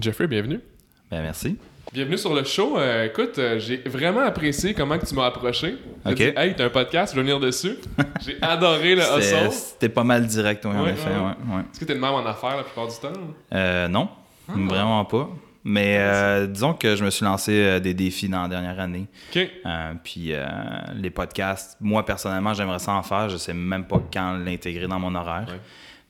Jeffrey, bienvenue. Ben, merci. Bienvenue sur le show. Euh, écoute, euh, j'ai vraiment apprécié comment que tu m'as approché. J'ai Ok. dit, hey, t'as un podcast, je veux venir dessus. j'ai adoré le hustle. C'était pas mal direct, oui, en Ouais, effet. ouais. ouais, ouais. Est-ce que t'es le même en affaires la plupart du temps? Euh, non, Ah. vraiment pas. Mais euh, disons que je me suis lancé euh, des défis dans la dernière année. OK. Euh, puis euh, les podcasts, moi personnellement, j'aimerais ça en faire. Je sais même pas quand l'intégrer dans mon horaire. Ouais.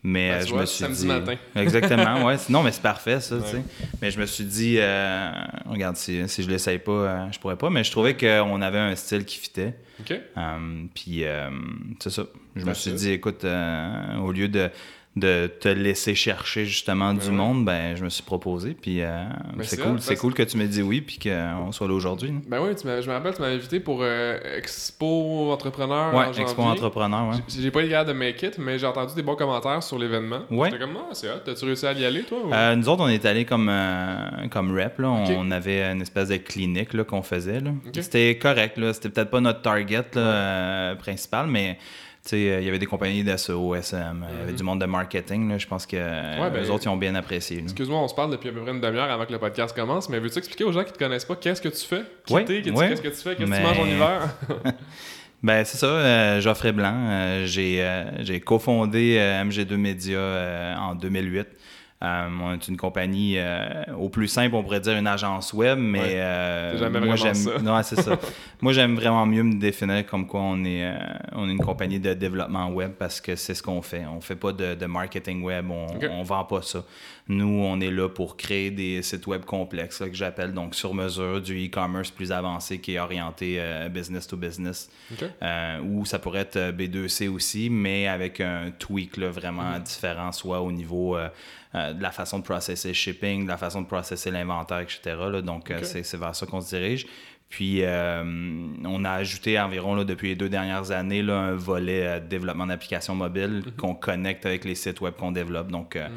Mais Ben, euh, je vois, me suis samedi dit. matin. Exactement, ouais. Non, mais c'est parfait, ça, tu sais. Mais je me suis dit, euh, regarde, si, si je l'essaye pas, euh, je pourrais pas. Mais je trouvais qu'on avait un style qui fitait. OK. Euh, puis euh, c'est ça. Je me That's suis it. dit, écoute, euh, au lieu de, de te laisser chercher justement du ouais. monde, ben je me suis proposé. Puis euh, Ben, c'est cool, c'est cool que tu m'aies dit oui, puis qu'on soit là aujourd'hui. là. Ben oui, tu je me rappelle, tu m'avais invité pour euh, Expo Entrepreneur. en Ouais. Expo Entrepreneur, ouais. J'ai pas été capable de make it, mais j'ai entendu des bons commentaires sur l'événement. Ouais. J'étais comme, ah, c'est hot. T'as-tu réussi à y aller, toi? ou- Euh, nous autres, on est allés comme, comme rep. Là. On, avait une espèce de clinique qu'on faisait. Là. C'était correct. Là. C'était peut-être pas notre target là, principal, mais tu sais, euh, il y avait des compagnies d'SEO, SM, il y avait du monde de marketing. Là. Je pense que euh, ben, les autres, ils ont bien apprécié. Excuse-moi, on se parle depuis à peu près une demi-heure avant que le podcast commence, mais veux-tu expliquer aux gens qui te connaissent pas qu'est-ce que tu fais? Qui Ouais, t'es? Qu'est-ce ouais. que tu fais? Qu'est-ce que Mais- tu manges en hiver? Ben, c'est ça, euh, Geoffrey Blanc. euh, j'ai, euh, cofondé euh, MG2 Media euh, en 2008. Euh, on est une compagnie, euh, au plus simple, on pourrait dire une agence web, mais Ouais. euh, jamais moi vraiment j'aime, ça. non, c'est ça. moi j'aime vraiment mieux me définir comme quoi on est, on est une compagnie de développement web parce que c'est ce qu'on fait. On fait pas de, de marketing web, on, on vend pas ça. Nous, on est là pour créer des sites web complexes là, que j'appelle donc sur mesure, du e-commerce plus avancé qui est orienté euh, business to business. Euh, ou ça pourrait être euh, B2C aussi, mais avec un tweak là, vraiment Mhm. différent, soit au niveau euh, euh, de la façon de processer le shipping, de la façon de processer l'inventaire, etc. là. donc, euh, c'est vers ça qu'on se dirige. Puis, euh, on a ajouté environ, là, depuis les deux dernières années, là, un volet développement d'applications mobiles Mhm. qu'on connecte avec les sites web qu'on développe. Donc, euh,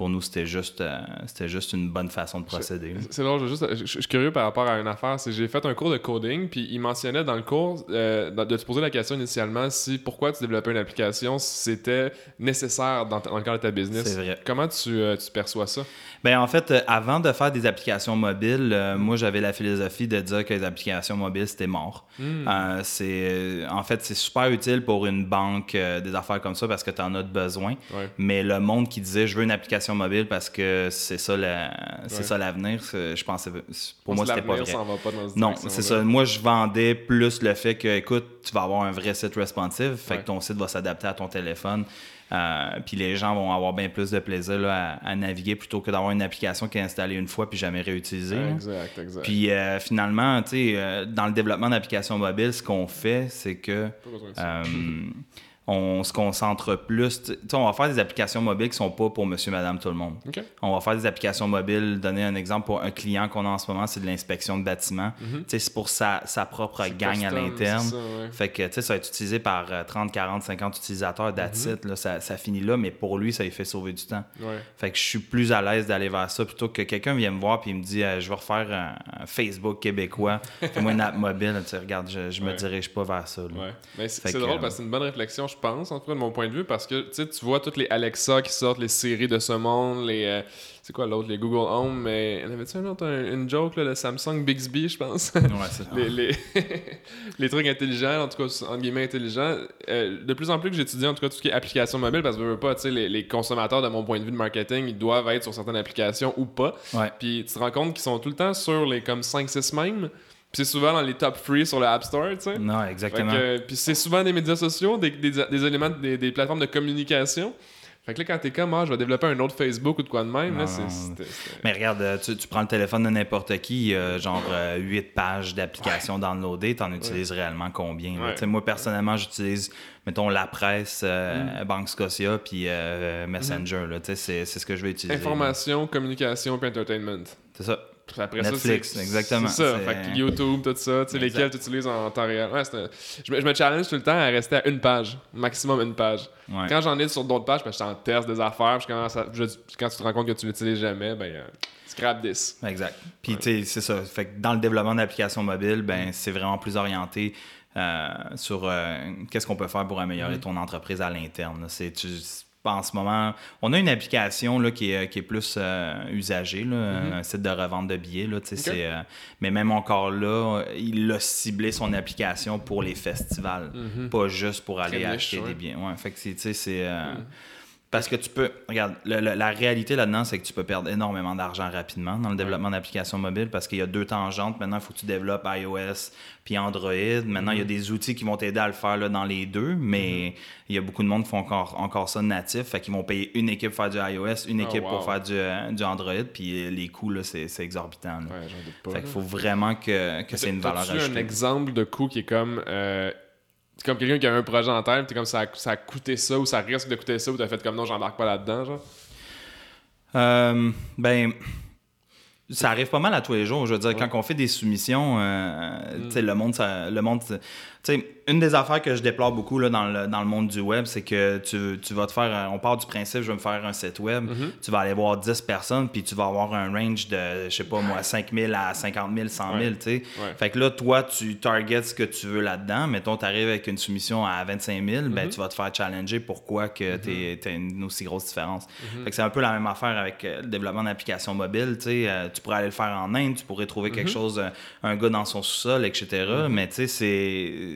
pour nous, c'était juste, euh, c'était juste une bonne façon de procéder. C'est drôle, je, veux juste, je, je suis curieux par rapport à une affaire. C'est j'ai fait un cours de coding, puis il mentionnait dans le cours euh, de te poser la question initialement si pourquoi tu développais une application, si c'était nécessaire dans, dans le cadre de ta business. C'est vrai. Comment tu, euh, tu perçois ça? Ben en fait, avant de faire des applications mobiles, moi j'avais la philosophie de dire que les applications mobiles c'était mort. Hmm. C'est en fait c'est super utile pour une banque des affaires comme ça parce que tu en as besoin. Ouais. Mais le monde qui disait je veux une application mobile parce que c'est ça la- c'est Ouais. ça l'avenir, je pensais pour moi c'était pas vrai. va pas dans Non, c'est ça. Moi, je vendais plus le fait que, écoute, tu vas avoir un vrai site responsive, fait Ouais. que ton site va s'adapter à ton téléphone. euh, puis les gens vont avoir bien plus de plaisir là, à, à naviguer plutôt que d'avoir une application qui est installée une fois puis jamais réutilisée. Exact, exact. Puis euh, finalement, tu sais, euh, dans le développement d'applications mobiles, ce qu'on fait, c'est que On se concentre plus. Tu sais, on va faire des applications mobiles qui sont pas pour monsieur, madame, tout le monde. On va faire des applications mobiles. Donner un exemple pour un client qu'on a en ce moment, c'est de l'inspection de bâtiments. Tu sais, C'est pour sa, sa propre Mhm. Gang à l'interne. ouais. Fait que, ça va être utilisé par euh, 30, 40, 50 utilisateurs, that's Mhm. là, ça, ça finit là, mais pour lui, ça lui fait sauver du temps. Ouais. Fait que je suis plus à l'aise d'aller vers ça plutôt que quelqu'un vienne me voir il me dit euh, je vais refaire un, un Facebook québécois, fais-moi une app mobile. Tu sais, regarde, je, je me Ouais. dirige pas vers ça. Mais c'est drôle euh, parce que c'est une bonne réflexion, je pense, en tout cas de mon point de vue, parce que tu vois toutes les Alexa qui sortent, les séries de ce monde, les. euh, c'est quoi l'autre, les Google Home, mais. En avait-tu un autre, un- une joke, là, le Samsung Bixby, je pense? Ouais, c'est les, les, les trucs intelligents, en tout cas, entre guillemets intelligents. Euh, de plus en plus que j'étudie, en tout cas, tout ce qui est application mobile, parce que je veux pas, tu sais, les, les consommateurs, de mon point de vue de marketing, ils doivent être sur certaines applications ou pas. Ouais. Puis tu te rends compte qu'ils sont tout le temps sur les comme 5-6 mêmes. Puis c'est souvent dans les top free sur le App Store, tu sais. Non, exactement. euh, puis c'est souvent des médias sociaux, des, des, des éléments, des, des plateformes de communication. Fait que là, quand t'es comme, ah, je vais développer un autre Facebook ou de quoi de même, là, Non, c'est. Mais regarde, euh, tu, tu prends le téléphone de n'importe qui, genre 8 pages d'applications downloadées, t'en utilises réellement combien? Ouais. Moi, personnellement, j'utilise, mettons, la presse, euh, Banque Scotia, puis euh, Messenger. là. Tu sais, C'est c'est ce que je vais utiliser. Information, communication, puis entertainment. C'est ça. Après Netflix, ça, c'est- exactement. C'est ça. Fait que YouTube, tout ça, tu sais, lesquels tu utilises en temps réel. Ouais, je, me, je me challenge tout le temps à rester à une page, maximum une page. Ouais. Quand j'en ai sur d'autres pages, parce que je suis en test des affaires, puis je commence à- je- quand tu te rends compte que tu l'utilises jamais, ben, euh, scrap this. Exact. Puis, tu sais, c'est ça. Fait que dans le développement d'applications mobiles, ben, c'est vraiment plus orienté euh, sur euh, qu'est-ce qu'on peut faire pour améliorer ton entreprise à l'interne. C'est en ce moment, on a une application là, qui, est, qui est plus euh, usagée, là, Mm-hmm. un site de revente de billets. Là, euh, mais même encore là, il a ciblé son application pour les festivals, pas juste pour aller acheter ouais. Des billets. Ouais, fait que c'est, euh, Parce que tu peux. Regarde, le- le- la réalité là-dedans, c'est que tu peux perdre énormément d'argent rapidement dans le développement d'applications mobiles parce qu'il y a deux tangentes. Maintenant, il faut que tu développes iOS puis Android. Maintenant, il y a des outils qui vont t'aider à le faire là, dans les deux, mais il y a beaucoup de monde qui font encore, encore ça natif. Fait qu'ils vont payer une équipe pour faire du iOS, une Oh, équipe wow. pour faire du, euh, du Android, puis les coûts, là, c'est, exorbitant. là. Ouais, doute pas. Fait qu'il faut vraiment que, que c'est une valeur T'as-tu un ajoutée. exemple de coût qui est comme. euh, c'est comme quelqu'un qui a un projet en tête, t'es comme ça a, ça a coûté ça ou ça risque de coûter ça ou t'as fait comme non, j'embarque pas là-dedans, genre. Euh, ben, ça arrive pas mal à tous les jours. Je veux dire, quand on fait des soumissions, euh, tu sais, le monde, ça- le monde, sais, une des affaires que je déplore beaucoup là, dans, le, dans le monde du web, c'est que tu, tu vas te faire, un- on part du principe, je vais me faire un site web, tu vas aller voir 10 personnes, puis tu vas avoir un range de, je sais pas moi, 5 000 à 50 000, 100 000, tu sais. Ouais. Fait que là, toi, tu targets ce que tu veux là-dedans. Mettons, tu arrives avec une soumission à 25 000, ben, tu vas te faire challenger pourquoi que tu as une aussi grosse différence. Fait que c'est un peu la même affaire avec euh, le développement d'applications mobiles. tu sais. Euh, tu pourrais aller le faire en Inde, tu pourrais trouver quelque chose, euh, un gars dans son sous-sol, etc. Mais tu sais, c'est.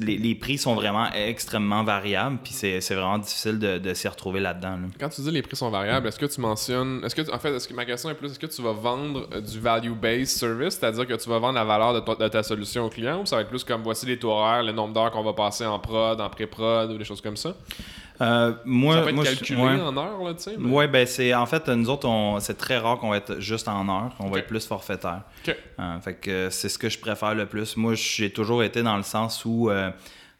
Les, prix sont vraiment extrêmement variables, puis c'est vraiment difficile de, s'y retrouver là-dedans. là. Quand tu dis les prix sont variables, est-ce que tu mentionnes. Est-ce que tu- en fait, est-ce que ma question est plus est-ce que tu vas vendre euh, du value-based service, c'est-à-dire que tu vas vendre la valeur de, ta- de ta solution au client ou ça va être plus comme voici les taux horaires, le nombre d'heures qu'on va passer en prod, en pré-prod ou des choses comme ça? Euh, moi, ça peut être moi, je- ouais. en heures, là, tu sais. mais- Oui, ben c'est en fait nous autres on c'est très rare qu'on va être juste en heure, on va être plus forfaitaire. Ok. Euh, fait que c'est ce que je préfère le plus. Moi, j'ai toujours été dans le sens où euh,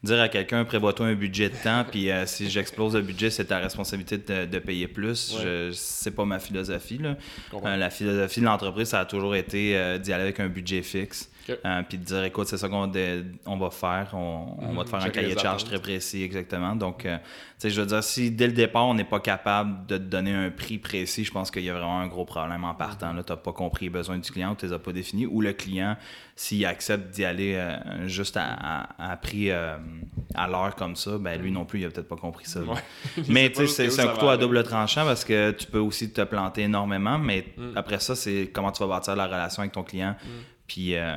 dire à quelqu'un prévois-toi un budget de temps, puis si j'explose le budget, c'est ta responsabilité de, de payer plus. Ouais. Je- C'est pas ma philosophie là. la philosophie de l'entreprise, ça a toujours été d'y aller avec un budget fixe. Euh, puis de dire écoute c'est ça qu'on on va faire. On, on va te faire un cahier de charge très précis exactement. Donc euh, tu sais je veux dire si dès le départ on n'est pas capable de te donner un prix précis je pense qu'il y a vraiment un gros problème en partant là. T'as pas compris les besoins du client ou tu les as pas définis ou le client s'il accepte d'y aller euh, juste à, à- à prix à l'heure comme ça ben lui non plus il a peut-être pas compris ça. Ouais. Mais tu sais c'est un couteau à double tranchant parce que tu peux aussi te planter énormément mais Mm. après ça c'est comment tu vas bâtir la relation avec ton client puis euh,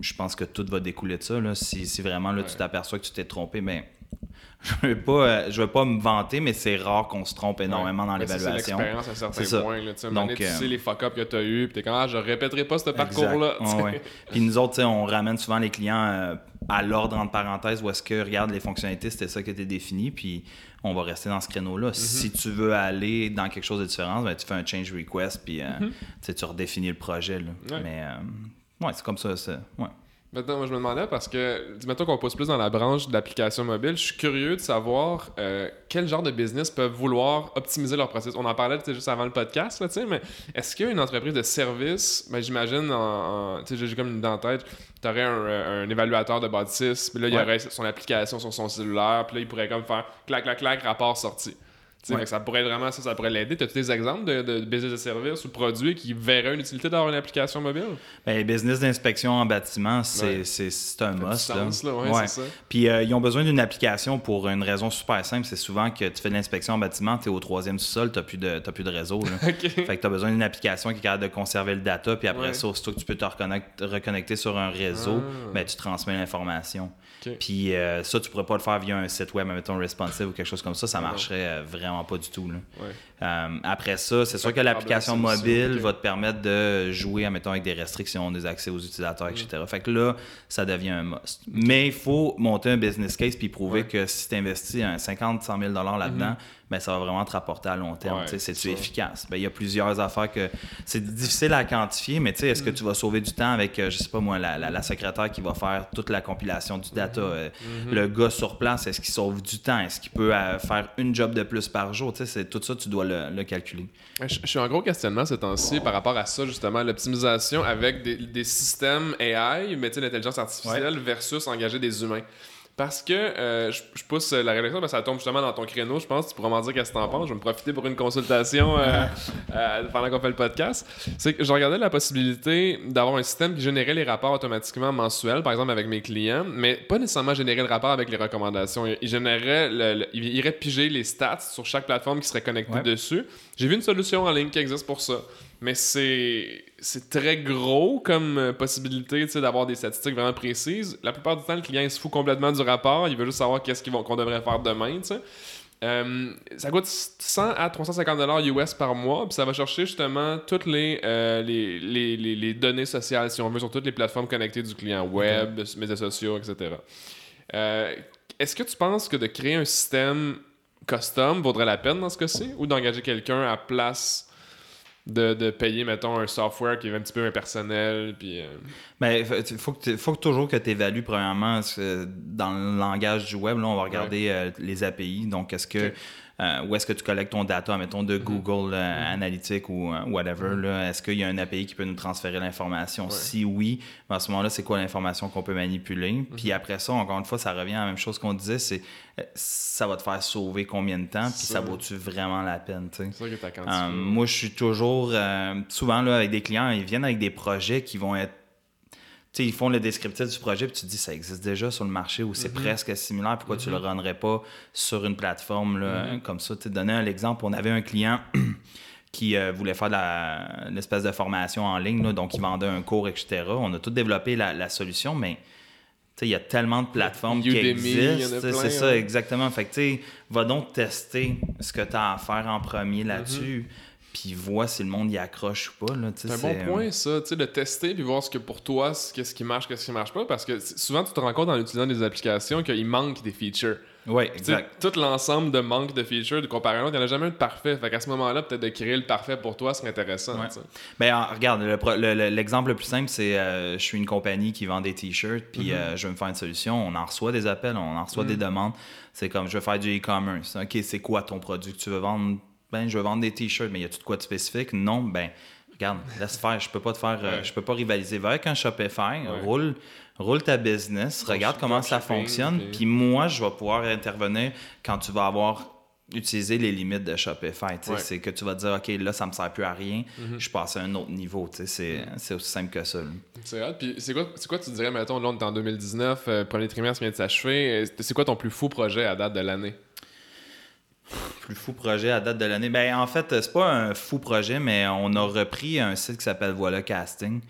je pense que tout va découler de ça. Là. Si, si vraiment là, tu t'aperçois que tu t'es trompé, ben, je ne veux, pas, euh, je veux pas me vanter, mais c'est rare qu'on se trompe énormément dans Mais ça, l'évaluation. C'est l'expérience à certains points. Là, tu Donc, donné, tu euh, sais les fuck-ups que tu as eu, puis t'es comme, ah, je répéterai pas ce parcours-là. Tu. Ouais. Puis nous autres, tu on ramène souvent les clients euh, à l'ordre entre parenthèses où est-ce que, regarde, les fonctionnalités, c'était ça qui était défini, puis on va rester dans ce créneau-là. Si tu veux aller dans quelque chose de différent, ben, tu fais un change request, puis euh, tu tu redéfinis le projet. Là. Mais ouais, c'est comme ça. c'est- Ouais. Maintenant, moi, je me demandais parce que, mettons qu'on pousse plus dans la branche de l'application mobile, je suis curieux de savoir euh, quel genre de business peuvent vouloir optimiser leur processus. On en parlait juste avant le podcast, là, mais est-ce qu'il y a une entreprise de service, ben, j'imagine, en, j'ai comme une idée en tête, tu aurais un, euh, un évaluateur de bâtisse, puis là, il y Ouais. aurait son application sur son cellulaire, puis là, il pourrait comme faire clac, clac, clac, rapport sorti. Ouais. ça pourrait être vraiment ça, ça pourrait l'aider. As-tu des exemples de, de business de service ou de produits qui verraient une utilité d'avoir une application mobile? Ben, les business d'inspection en bâtiment, c'est Ouais. un must. Puis euh, ils ont besoin d'une application pour une raison super simple. C'est souvent que tu fais de l'inspection en bâtiment, tu es au troisième sous-sol, tu n'as plus, de- t'as plus de réseau. là. Fait que tu as besoin d'une application qui est capable de conserver le data, puis après Ouais. ça, aussitôt que tu peux te reconnecter, reconnecter sur un réseau, Ah. ben, tu transmets l'information. Puis euh, ça, tu pourrais pas le faire via un site web, mettons responsive ou quelque chose comme ça, ça marcherait euh, vraiment pas du tout. là. Ouais. Euh, après ça, c'est sûr que l'application mobile va te permettre de jouer, mettons, avec des restrictions, des accès aux utilisateurs, etc. Fait que là, ça devient un must. Mais il faut monter un business case puis prouver Ouais. Mm-hmm. que si tu investis un 50, 100 000 là-dedans, ben, ça va vraiment te rapporter à long terme. Ouais, Tu sais, C'est-tu efficace? Ben, Il y a plusieurs affaires que c'est difficile à quantifier, mais tu sais, est-ce Mm. que tu vas sauver du temps avec, euh, je sais pas moi, la, la- la secrétaire qui va faire toute la compilation du data? Mm-hmm. euh, Le gars sur place, est-ce qu'il sauve du temps? Est-ce qu'il peut euh, faire une job de plus par jour? Tout ça, tu dois le, le calculer. Je, je suis en gros questionnement ces temps-ci par rapport à ça, justement, l'optimisation avec des, des systèmes AI, mais tu sais, l'intelligence artificielle, versus engager des humains. Parce que euh, je, je pousse la réflexion, parce que ça tombe justement dans ton créneau, je pense. Tu pourras m'en dire qu'est-ce que t'en penses. Je vais me profiter pour une consultation euh, euh, pendant qu'on fait le podcast. C'est que je regardais la possibilité d'avoir un système qui générait les rapports automatiquement mensuels, par exemple avec mes clients, mais pas nécessairement générer le rapport avec les recommandations. Il générait, le- le- il irait piger les stats sur chaque plateforme qui serait connectée Ouais. dessus. J'ai vu une solution en ligne qui existe pour ça. Mais c'est c'est très gros comme euh, possibilité d'avoir des statistiques vraiment précises. La plupart du temps, le client il se fout complètement du rapport. Il veut juste savoir qu'est-ce qu'ils vont- qu'on devrait faire demain. Euh, ça coûte 100 à 350 dollars US par mois, puis ça va chercher justement toutes les, euh, les, les, les- les données sociales, si on veut, sur toutes les plateformes connectées du client, web, médias sociaux, etc. Euh, Est-ce que tu penses que de créer un système custom vaudrait la peine dans ce cas-ci, ou d'engager quelqu'un à place de, de payer, mettons, un software qui est un petit peu impersonnel, puis... euh, Ben, il faut, que tu- faut que toujours que tu évalues, premièrement, dans le langage du web, là, on va regarder euh, les API. Donc, est-ce que. Euh, où est-ce que tu collectes ton data, mettons, de Google euh, Analytics ou euh, whatever? là? Est-ce qu'il y a un API qui peut nous transférer l'information? Si oui, ben, à ce moment-là, c'est quoi l'information qu'on peut manipuler? Puis après ça, encore une fois, ça revient à la même chose qu'on disait, c'est ça va te faire sauver combien de temps, puis Ça. vaut-tu vraiment la peine? tu sais? Moi, je suis toujours. souvent, là, avec des clients, ils viennent avec des projets qui vont être. Ils font le descriptif du projet, puis tu te dis, ça existe déjà sur le marché ou c'est presque similaire, pourquoi tu le rendrais pas sur une plateforme là, comme ça? Tu donner un exemple, on avait un client qui euh, voulait faire de l'espèce de formation en ligne, là, donc il vendait un cours, etc. On a tout développé la, la solution, mais il y a tellement de plateformes qui existent. C'est ça, ouais. exactement. Fait que, va donc tester ce que tu as à faire en premier là-dessus, puis vois si le monde y accroche ou pas. C'est un bon point, ça, tu sais, de tester puis voir ce que pour toi, qu'est-ce qui marche, qu'est-ce qui marche pas. Parce que souvent, tu te rends compte en utilisant des applications qu'il manque des features. Oui, exact. tout l'ensemble de manque de features de comparé à l'autre, il n'y en a jamais un de parfait. Fait qu'à ce moment-là, peut-être de créer le parfait pour toi serait intéressant. Ouais. Ben, en- regarde, le pro- le- le- l'exemple le, plus simple, c'est euh, je suis une compagnie qui vend des t-shirts, Mm-hmm. puis euh, je veux me faire une solution. On en reçoit des appels, on en reçoit des demandes. C'est comme je veux faire du e-commerce. OK, c'est quoi ton produit que tu veux vendre? Ben, je veux vendre des t-shirts, mais y a-tu de quoi de spécifique? Non, ben, regarde, laisse faire. Je peux pas te faire, euh, Ouais. je peux pas rivaliser. Va avec un Shopify, roule, roule ta business, regarde comment ça shipping, fonctionne, puis- moi, je vais pouvoir intervenir quand tu vas avoir utilisé les limites de Shopify. Ouais. C'est que tu vas te dire, OK, là, ça me sert plus à rien, je passe à un autre niveau. sais. C'est aussi simple que ça. C'est hot. Puis c'est quoi, c'est quoi tu dirais, mettons, là, on est en 2019, euh, premier trimestre vient de s'achever. Euh, C'est quoi ton plus fou projet à date de l'année? Plus fou projet à date de l'année. Ben, en fait, c'est pas un fou projet, mais on a repris un site qui s'appelle Voilà Casting.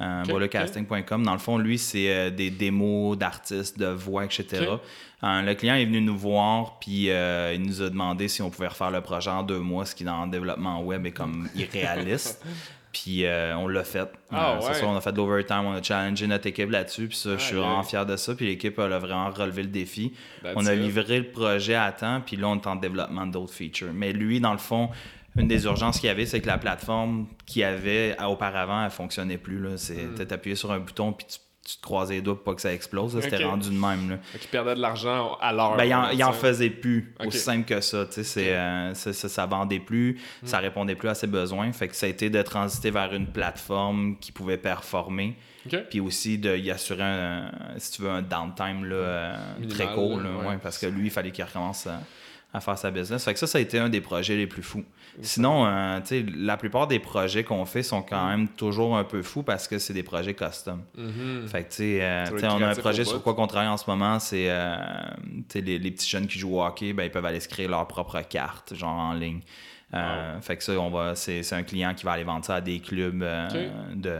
Euh, voilacasting.com. Dans le fond, lui, c'est euh, des démos d'artistes, de voix, etc. Euh, le client est venu nous voir, puis euh, il nous a demandé si on pouvait refaire le projet en deux mois, ce qui, dans le développement web, est comme irréaliste. Puis euh, on l'a fait. Ah Euh, c'est ouais. ça, on a fait de l'overtime, on a challengé notre équipe là-dessus. Puis ça, je suis Aïe, vraiment fier de ça. Puis l'équipe elle a vraiment relevé le défi. That's on a it. livré le projet à temps, puis là, on est en développement d'autres features. Mais lui, dans le fond, une des urgences qu'il y avait, c'est que la plateforme qu'il y avait auparavant, elle fonctionnait plus. C'est, Hmm. T'appuyais sur un bouton, puis tu, tu te croisais les doigts pour pas que ça explose. C'était rendu de même. Là. Fait qu'il perdait de l'argent à l'heure. Ben, il en, il faisait plus, aussi simple que ça. tu sais, euh, ça, ça vendait plus, Hmm. ça répondait plus à ses besoins. Fait que ça a été de transiter vers une plateforme qui pouvait performer. Puis aussi de y assurer, un, si tu veux, un downtime là, euh, Minimal, très court. ouais. ouais, parce que lui, il fallait qu'il recommence à, à faire sa business. Fait que ça, ça a été un des projets les plus fous. Sinon, euh, la plupart des projets qu'on fait sont quand même toujours un peu fous parce que c'est des projets custom. Mhm. Fait que, tu sais, euh, on a un projet sur quoi qu'on travaille en ce moment, c'est, euh, les, les petits jeunes qui jouent au hockey, ben, ils peuvent aller se créer leur propre carte, genre en ligne. Euh, Fait que ça, on va, c'est, un client qui va aller vendre ça à des clubs de...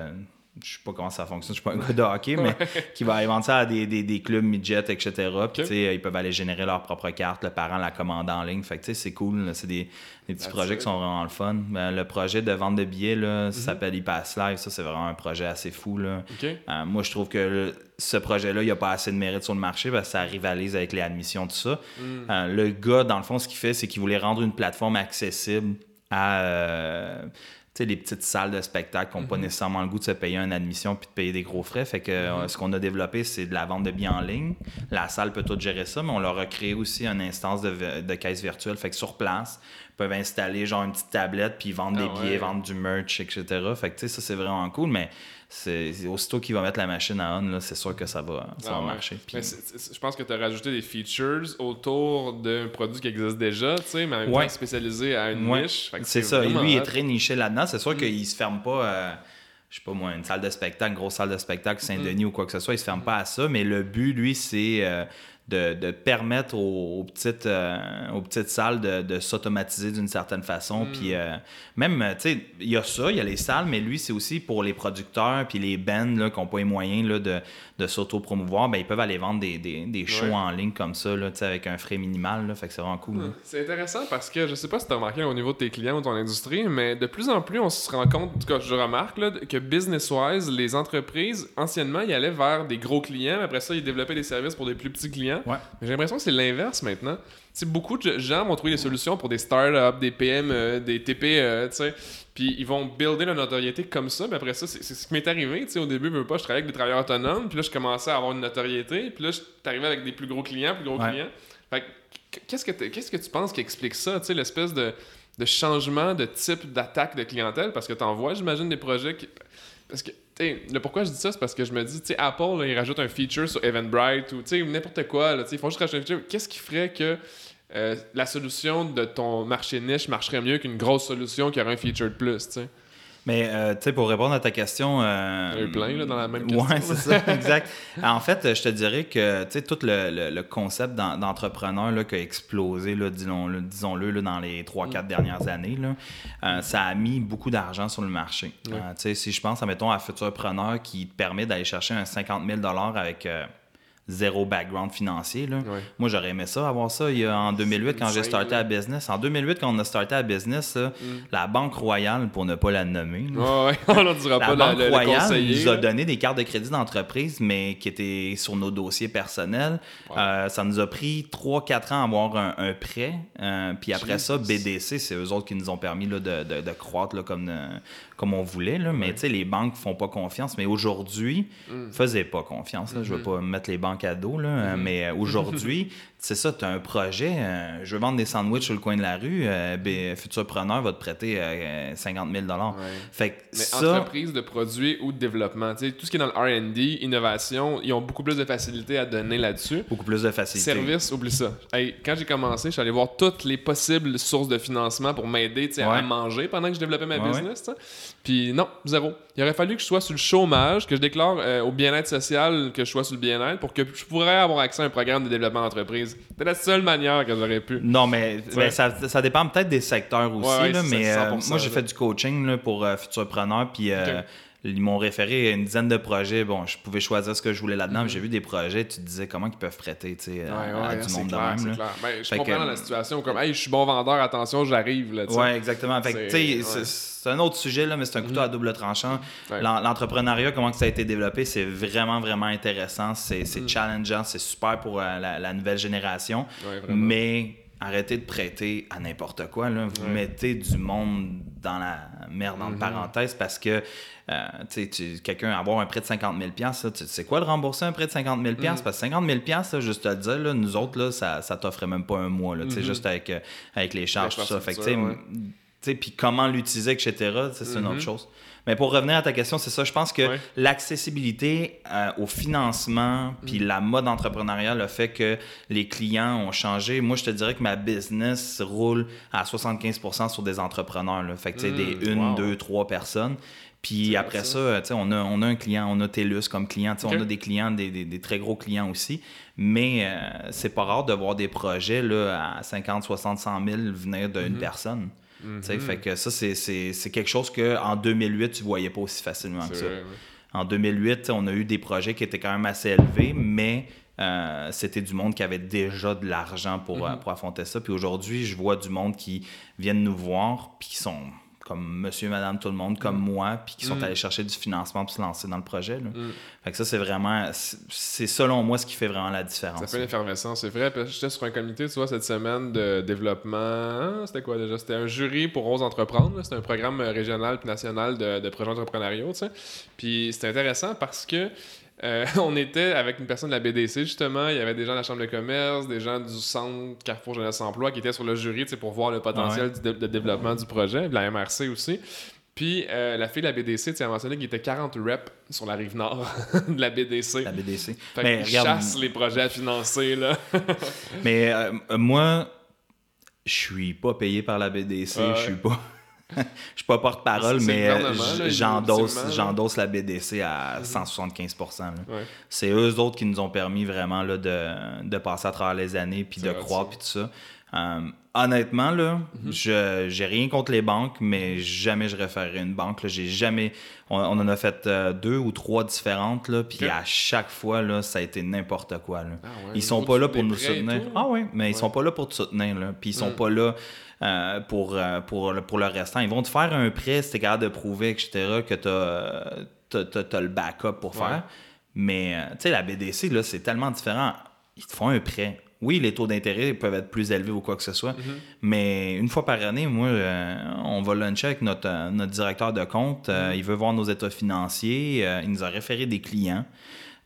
Je sais pas comment ça fonctionne, je suis pas un gars de hockey, mais qui va aller vendre ça à des, des, des clubs midget, etc. Puis, tu sais, ils peuvent aller générer leur propre carte, le parent la commande en ligne. Fait que, tu sais, c'est cool. C'est des, des petits That's projets it. qui sont vraiment le fun. Ben, le projet de vente de billets, là, ça s'appelle ePass Live. Ça, c'est vraiment un projet assez fou, là. Euh, moi, je trouve que le- ce projet-là, il n'y a pas assez de mérite sur le marché parce que ça rivalise avec les admissions, tout ça. Euh, le gars, dans le fond, ce qu'il fait, c'est qu'il voulait rendre une plateforme accessible à. euh, sais, les petites salles de spectacle qui n'ont pas nécessairement le goût de se payer une admission puis de payer des gros frais. Fait que euh, ce qu'on a développé, c'est de la vente de billets en ligne. La salle peut tout gérer ça, mais on leur a créé aussi une instance de, de caisse virtuelle. Fait que sur place, ils peuvent installer genre une petite tablette puis vendre Ah des billets, ouais. vendre du merch, etc. Fait que tu sais, ça, c'est vraiment cool, mais c'est aussitôt qu'il va mettre la machine à on, là, c'est sûr que ça va, ça Ah va ouais. marcher. Mais je pense que tu as rajouté des features autour d'un produit qui existe déjà, tu sais, mais en même Ouais. temps spécialisé à une Ouais, niche. C'est ça. Et lui, il est très niché là-dedans. C'est sûr Mm. qu'il se ferme pas, euh, je sais pas moi, une salle de spectacle, une grosse salle de spectacle, Mm. Saint-Denis ou quoi que ce soit. Il se ferme pas à ça. Mais le but, lui, c'est euh, de, de permettre aux, aux petites, euh, aux petites salles de, de s'automatiser d'une certaine Mm. façon. Puis euh, même, euh, tu sais, il y a ça, il y a les salles, mais lui, c'est aussi pour les producteurs puis les bands là, qui n'ont pas les moyens là, de, de s'auto-promouvoir. Ben, ils peuvent aller vendre des, des, des shows Ouais. en ligne comme ça, là, avec un frais minimal. Là, fait que c'est vraiment cool. là. C'est intéressant parce que je sais pas si tu as remarqué au niveau de tes clients ou de ton industrie, mais de plus en plus, on se rend compte, en tout cas, je remarque, là, que business-wise, les entreprises, anciennement, ils allaient vers des gros clients, après ça, ils développaient des services pour des plus petits clients. Ouais. Mais j'ai l'impression que c'est l'inverse maintenant. Tu sais, beaucoup de gens vont trouver des solutions pour des startups, des PM, des TP, euh. Puis ils vont builder la notoriété comme ça. Mais après ça, c'est ce qui m'est arrivé. Tu sais, au début, je veux pas, je travaillais avec des travailleurs autonomes. Puis là, je commençais à avoir une notoriété. Puis là, je suis arrivé avec des plus gros clients, plus gros Ouais. clients. Fait qu'est-ce que, qu'est-ce que tu penses qui explique ça? Tu sais, l'espèce de, de changement de type d'attaque de clientèle? Parce que tu envoies, j'imagine, des projets qui. Parce que, le pourquoi je dis ça, c'est parce que je me dis, tu Apple, là, il rajoute un feature sur Eventbrite ou, n'importe quoi, là, ils font juste rajouter un feature. Qu'est-ce qui ferait que euh, la solution de ton marché niche marcherait mieux qu'une grosse solution qui aurait un feature de plus? Mais, euh, tu sais, pour répondre à ta question. Euh, Il y en a eu plein, là, dans la même question. Ouais, c'est ça, exact. En fait, je te dirais que, tu sais, tout le, le- le concept d'en- d'entrepreneur là, qui a explosé, là, disons-le, disons-le là, dans les 3-4 dernières années, là, euh, ça a mis beaucoup d'argent sur le marché. Ouais. Euh, tu sais, si je pense, mettons, à Futurpreneur qui te permet d'aller chercher un 50 000 avec. Zéro background financier. Là. Ouais. Moi, j'aurais aimé ça, avoir ça il y a, en 2008 quand j'ai starté à business. En 2008, quand on a starté à business, là, Mm. la Banque Royale, pour ne pas la nommer, Ouais, on dira la pas Banque le, le Royale nous a donné des cartes de crédit d'entreprise, mais qui étaient sur nos dossiers personnels. Euh, ça nous a pris 3-4 ans à avoir un, un prêt. Euh, puis après ça. BDC, c'est eux autres qui nous ont permis là, de, de- de croître là, comme, euh, comme on voulait. Là. Mais tu sais, les banques font pas confiance. Mais aujourd'hui, Mm. faisaient pas confiance. Là. Je veux pas mettre les banques à dos. Là. Mm-hmm. Mais euh, aujourd'hui, c'est ça, tu as un projet. euh, je veux vendre des sandwichs sur le coin de la rue. Euh, ben, Futurpreneur va te prêter euh, 50 000 Ouais. Fait que Mais ça... entreprise de produits ou de développement, tout ce qui est dans le R&D, innovation, ils ont beaucoup plus de facilité à donner là-dessus. beaucoup plus de facilité. Service, oublie ça. Hey, quand j'ai commencé, je suis allé voir toutes les possibles sources de financement pour m'aider à manger pendant que je développais ma Ouais, business. Puis non, zéro. Il aurait fallu que je sois sur le chômage, que je déclare euh, au bien-être social que je sois sur le bien-être pour que je pourrais avoir accès à un programme de développement d'entreprise. C'est la seule manière que j'aurais pu. Non, mais ben, ça, ça dépend peut-être des secteurs aussi. Ouais, là, mais euh, 100%, moi, j'ai fait du coaching là, pour euh, Futurpreneur. Puis euh. Ils m'ont référé à une dizaine de projets. Bon, je pouvais choisir ce que je voulais là-dedans. Mhm. mais J'ai vu des projets, tu te disais comment ils peuvent prêter tu sais, à- à, du monde clair, de même. là. Ben, je Fait comprends que, dans la situation comme Hey, je suis bon vendeur, attention, j'arrive. Là. Ouais, exactement. Fait que, C'est- tu sais, ouais. Mhm. c'est c'est un autre sujet, là, mais c'est un couteau à double tranchant. Ouais. L'entrepreneuriat, comment que ça a été développé, c'est vraiment, vraiment intéressant. C'est Mhm. challengeant, c'est super pour euh, la, la nouvelle génération. Mais arrêtez de prêter à n'importe quoi. Là. Vous Ouais. mettez du monde dans la merde, entre Mhm. parenthèses, parce que euh, tu quelqu'un avoir un prêt de 50 000 là, tu sais quoi de rembourser un prêt de 50 000 Mhm. Parce que 50 000 là, juste à te dire, là, nous autres, là, ça, ça t'offrait même pas un mois, là, Mhm. juste avec, euh, avec les charges, tout ça. Fait que, puis comment l'utiliser, etc., c'est une autre chose. Mais pour revenir à ta question, c'est ça. Je pense que Ouais. l'accessibilité euh, au financement puis Mm. la mode entrepreneuriale a fait que les clients ont changé. Moi, je te dirais que ma business roule à 75% sur des entrepreneurs. Là. Fait que, tu sais, Mm, des une, wow. deux, trois personnes. Puis après hot, ça, euh, tu sais, on a, on a un client, on a TELUS comme client, tu sais, Ok. on a des clients, des, des- des très gros clients aussi. Mais euh, c'est pas rare de voir des projets là, à 50, 60, 100 000 venir d'une Mhm. personne. Mhm. Fait que ça, c'est- quelque chose qu'en 2008, tu voyais pas aussi facilement que ça. vrai, ouais. En 2008, tu sais, on a eu des projets qui étaient quand même assez élevés, mais euh, c'était du monde qui avait déjà de l'argent pour, Mhm. euh, pour affronter ça. Puis aujourd'hui, je vois du monde qui viennent nous voir, puis qui sont comme monsieur, madame, tout le monde, comme moi, puis qui sont Mm. allés chercher du financement pour se lancer dans le projet. là. Mm. Fait que ça, c'est vraiment, c'est- selon moi ce qui fait vraiment la différence. Ça fait une effervescence, c'est vrai. J'étais sur un comité, tu vois, cette semaine de développement. hein, C'était quoi déjà? C'était un jury pour Ose Entreprendre. là. C'était un programme euh, régional puis national de, de projets entrepreneuriaux, tu sais. Puis c'était intéressant parce que. Euh, on était avec une personne de la BDC justement, il y avait des gens de la Chambre de commerce, des gens du Centre Carrefour Jeunesse Emploi qui étaient sur le jury pour voir le potentiel dé- de développement du projet, puis la MRC aussi. Puis euh, la fille de la BDC, tu sais, a mentionné qu'il était 40 reps sur la rive nord de la BDC. La BDC. Fait Mais regarde, chassent les projets à financer, là. Mais euh, moi, je suis pas payé par la BDC, Ouais. je suis pas. Je suis pas porte-parole, mais euh, j'endosse, la BDC à 175 là. Ouais. C'est eux autres qui nous ont permis vraiment là, de, de passer à travers les années, puis de vrai, croire, puis tout ça. Euh, honnêtement, là, Mhm. je j'ai rien contre les banques, mais jamais je référerais une banque. J'ai jamais... On, on en a fait euh, deux ou trois différentes, là, puis à chaque fois, là, ça a été n'importe quoi. Là. Ah ouais, Ils sont pas là pour nous soutenir. tout. Ah oui, mais ils Ouais. sont pas là pour te soutenir. Là. Puis ils sont Mm. pas là euh, pour, euh, pour, le- pour le restant. Ils vont te faire un prêt si tu es capable de prouver, etc., que tu as, le backup pour Ouais. faire. Mais euh, tu sais, la BDC, là, c'est tellement différent. Ils te font un prêt. Oui, les taux d'intérêt peuvent être plus élevés ou quoi que ce soit, Mhm. mais une fois par année, moi, euh, on va luncher avec notre, euh, notre directeur de compte. Euh, Mhm. Il veut voir nos états financiers. Il nous a référé des clients.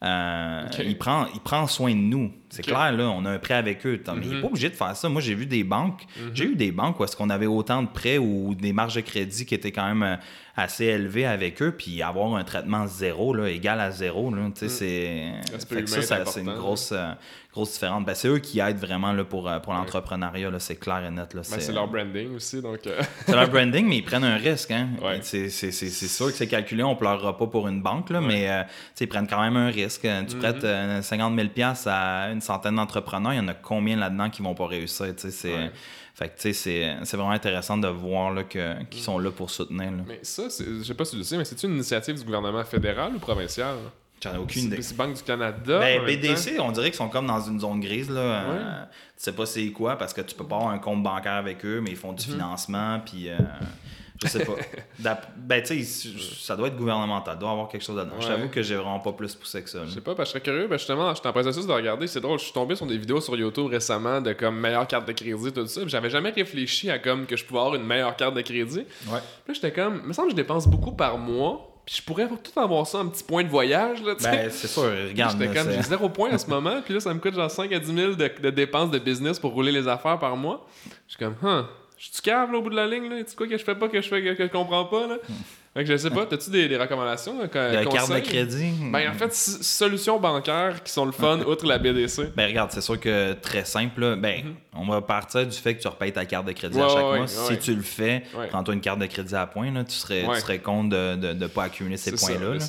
Il, prend, il prend soin de nous. C'est clair, là, on a un prêt avec eux. Attends, Mais il n'est Mhm. pas obligé de faire ça. Moi, j'ai vu des banques. Mhm. J'ai eu des banques où est-ce qu'on avait autant de prêts ou des marges de crédit qui étaient quand même euh, assez élevées avec eux, puis avoir un traitement zéro, là, égal à zéro, là, tu sais, c'est... Humain ça, est ça, c'est une grosse, euh, grosse différence. Ben, c'est eux qui aident vraiment là, pour, euh, pour l'entrepreneuriat, là, c'est clair et net. Là, Ben, c'est leur branding aussi, donc... euh, c'est leur branding, mais ils prennent un risque. Hein? Ouais. C'est, sûr que c'est calculé, on ne pleurera pas pour une banque, là, mais euh, ils prennent quand même un risque. Tu Mhm. prêtes euh, 50 000 à une centaine d'entrepreneurs, il y en a combien là-dedans qui vont pas réussir? tu sais, C'est, Ouais. fait que, tu sais, c'est, vraiment intéressant de voir là, que, qu'ils sont là pour soutenir. Là. Mais ça, je sais pas si tu le sais, mais c'est une initiative du gouvernement fédéral ou provincial? J'en ai aucune idée. C'est Banque du Canada? Ben, BDC, on dirait qu'ils sont comme dans une zone grise. Là. Euh, Ouais. tu sais pas c'est quoi parce que tu peux pas avoir un compte bancaire avec eux, mais ils font du Mhm. financement. Puis, euh, je sais pas. Ben, tu sais, ça doit être gouvernemental. Il doit y avoir quelque chose dedans. Je Ouais. t'avoue que j'ai vraiment pas plus poussé que ça. Je sais pas, parce que je serais curieux. Ben justement, j'étais en processus de regarder. C'est drôle, je suis tombé sur des vidéos sur YouTube récemment de comme meilleure carte de crédit, tout ça. puis J'avais jamais réfléchi à comme que je pouvais avoir une meilleure carte de crédit. Puis Ouais. là, j'étais comme, il me semble que je dépense beaucoup par mois. Puis je pourrais tout avoir ça en petit point de voyage, là. Ben, c'est sûr. Regarde. J'étais comme, j'ai zéro point en ce moment, puis là, ça me coûte genre 5 à 10 000 de, de dépenses de business pour rouler les affaires par mois. Je suis comme, huh, je suis là, au bout de la ligne, là? Tu quoi que je fais pas, que je fais, que, que je comprends pas, là? Que je sais pas, t'as-tu des, des recommandations? La conseils? carte de crédit? Ben, en fait, solutions bancaires qui sont le fun, outre la BDC. Ben regarde, c'est sûr que très simple. là, ben, on va partir du fait que tu repayes ta carte de crédit à Mhm. Chaque ouais, mois. ouais, si tu le fais, prends-toi une carte de crédit à points. Là, tu, serais, tu serais compte de ne pas accumuler ces points-là. là.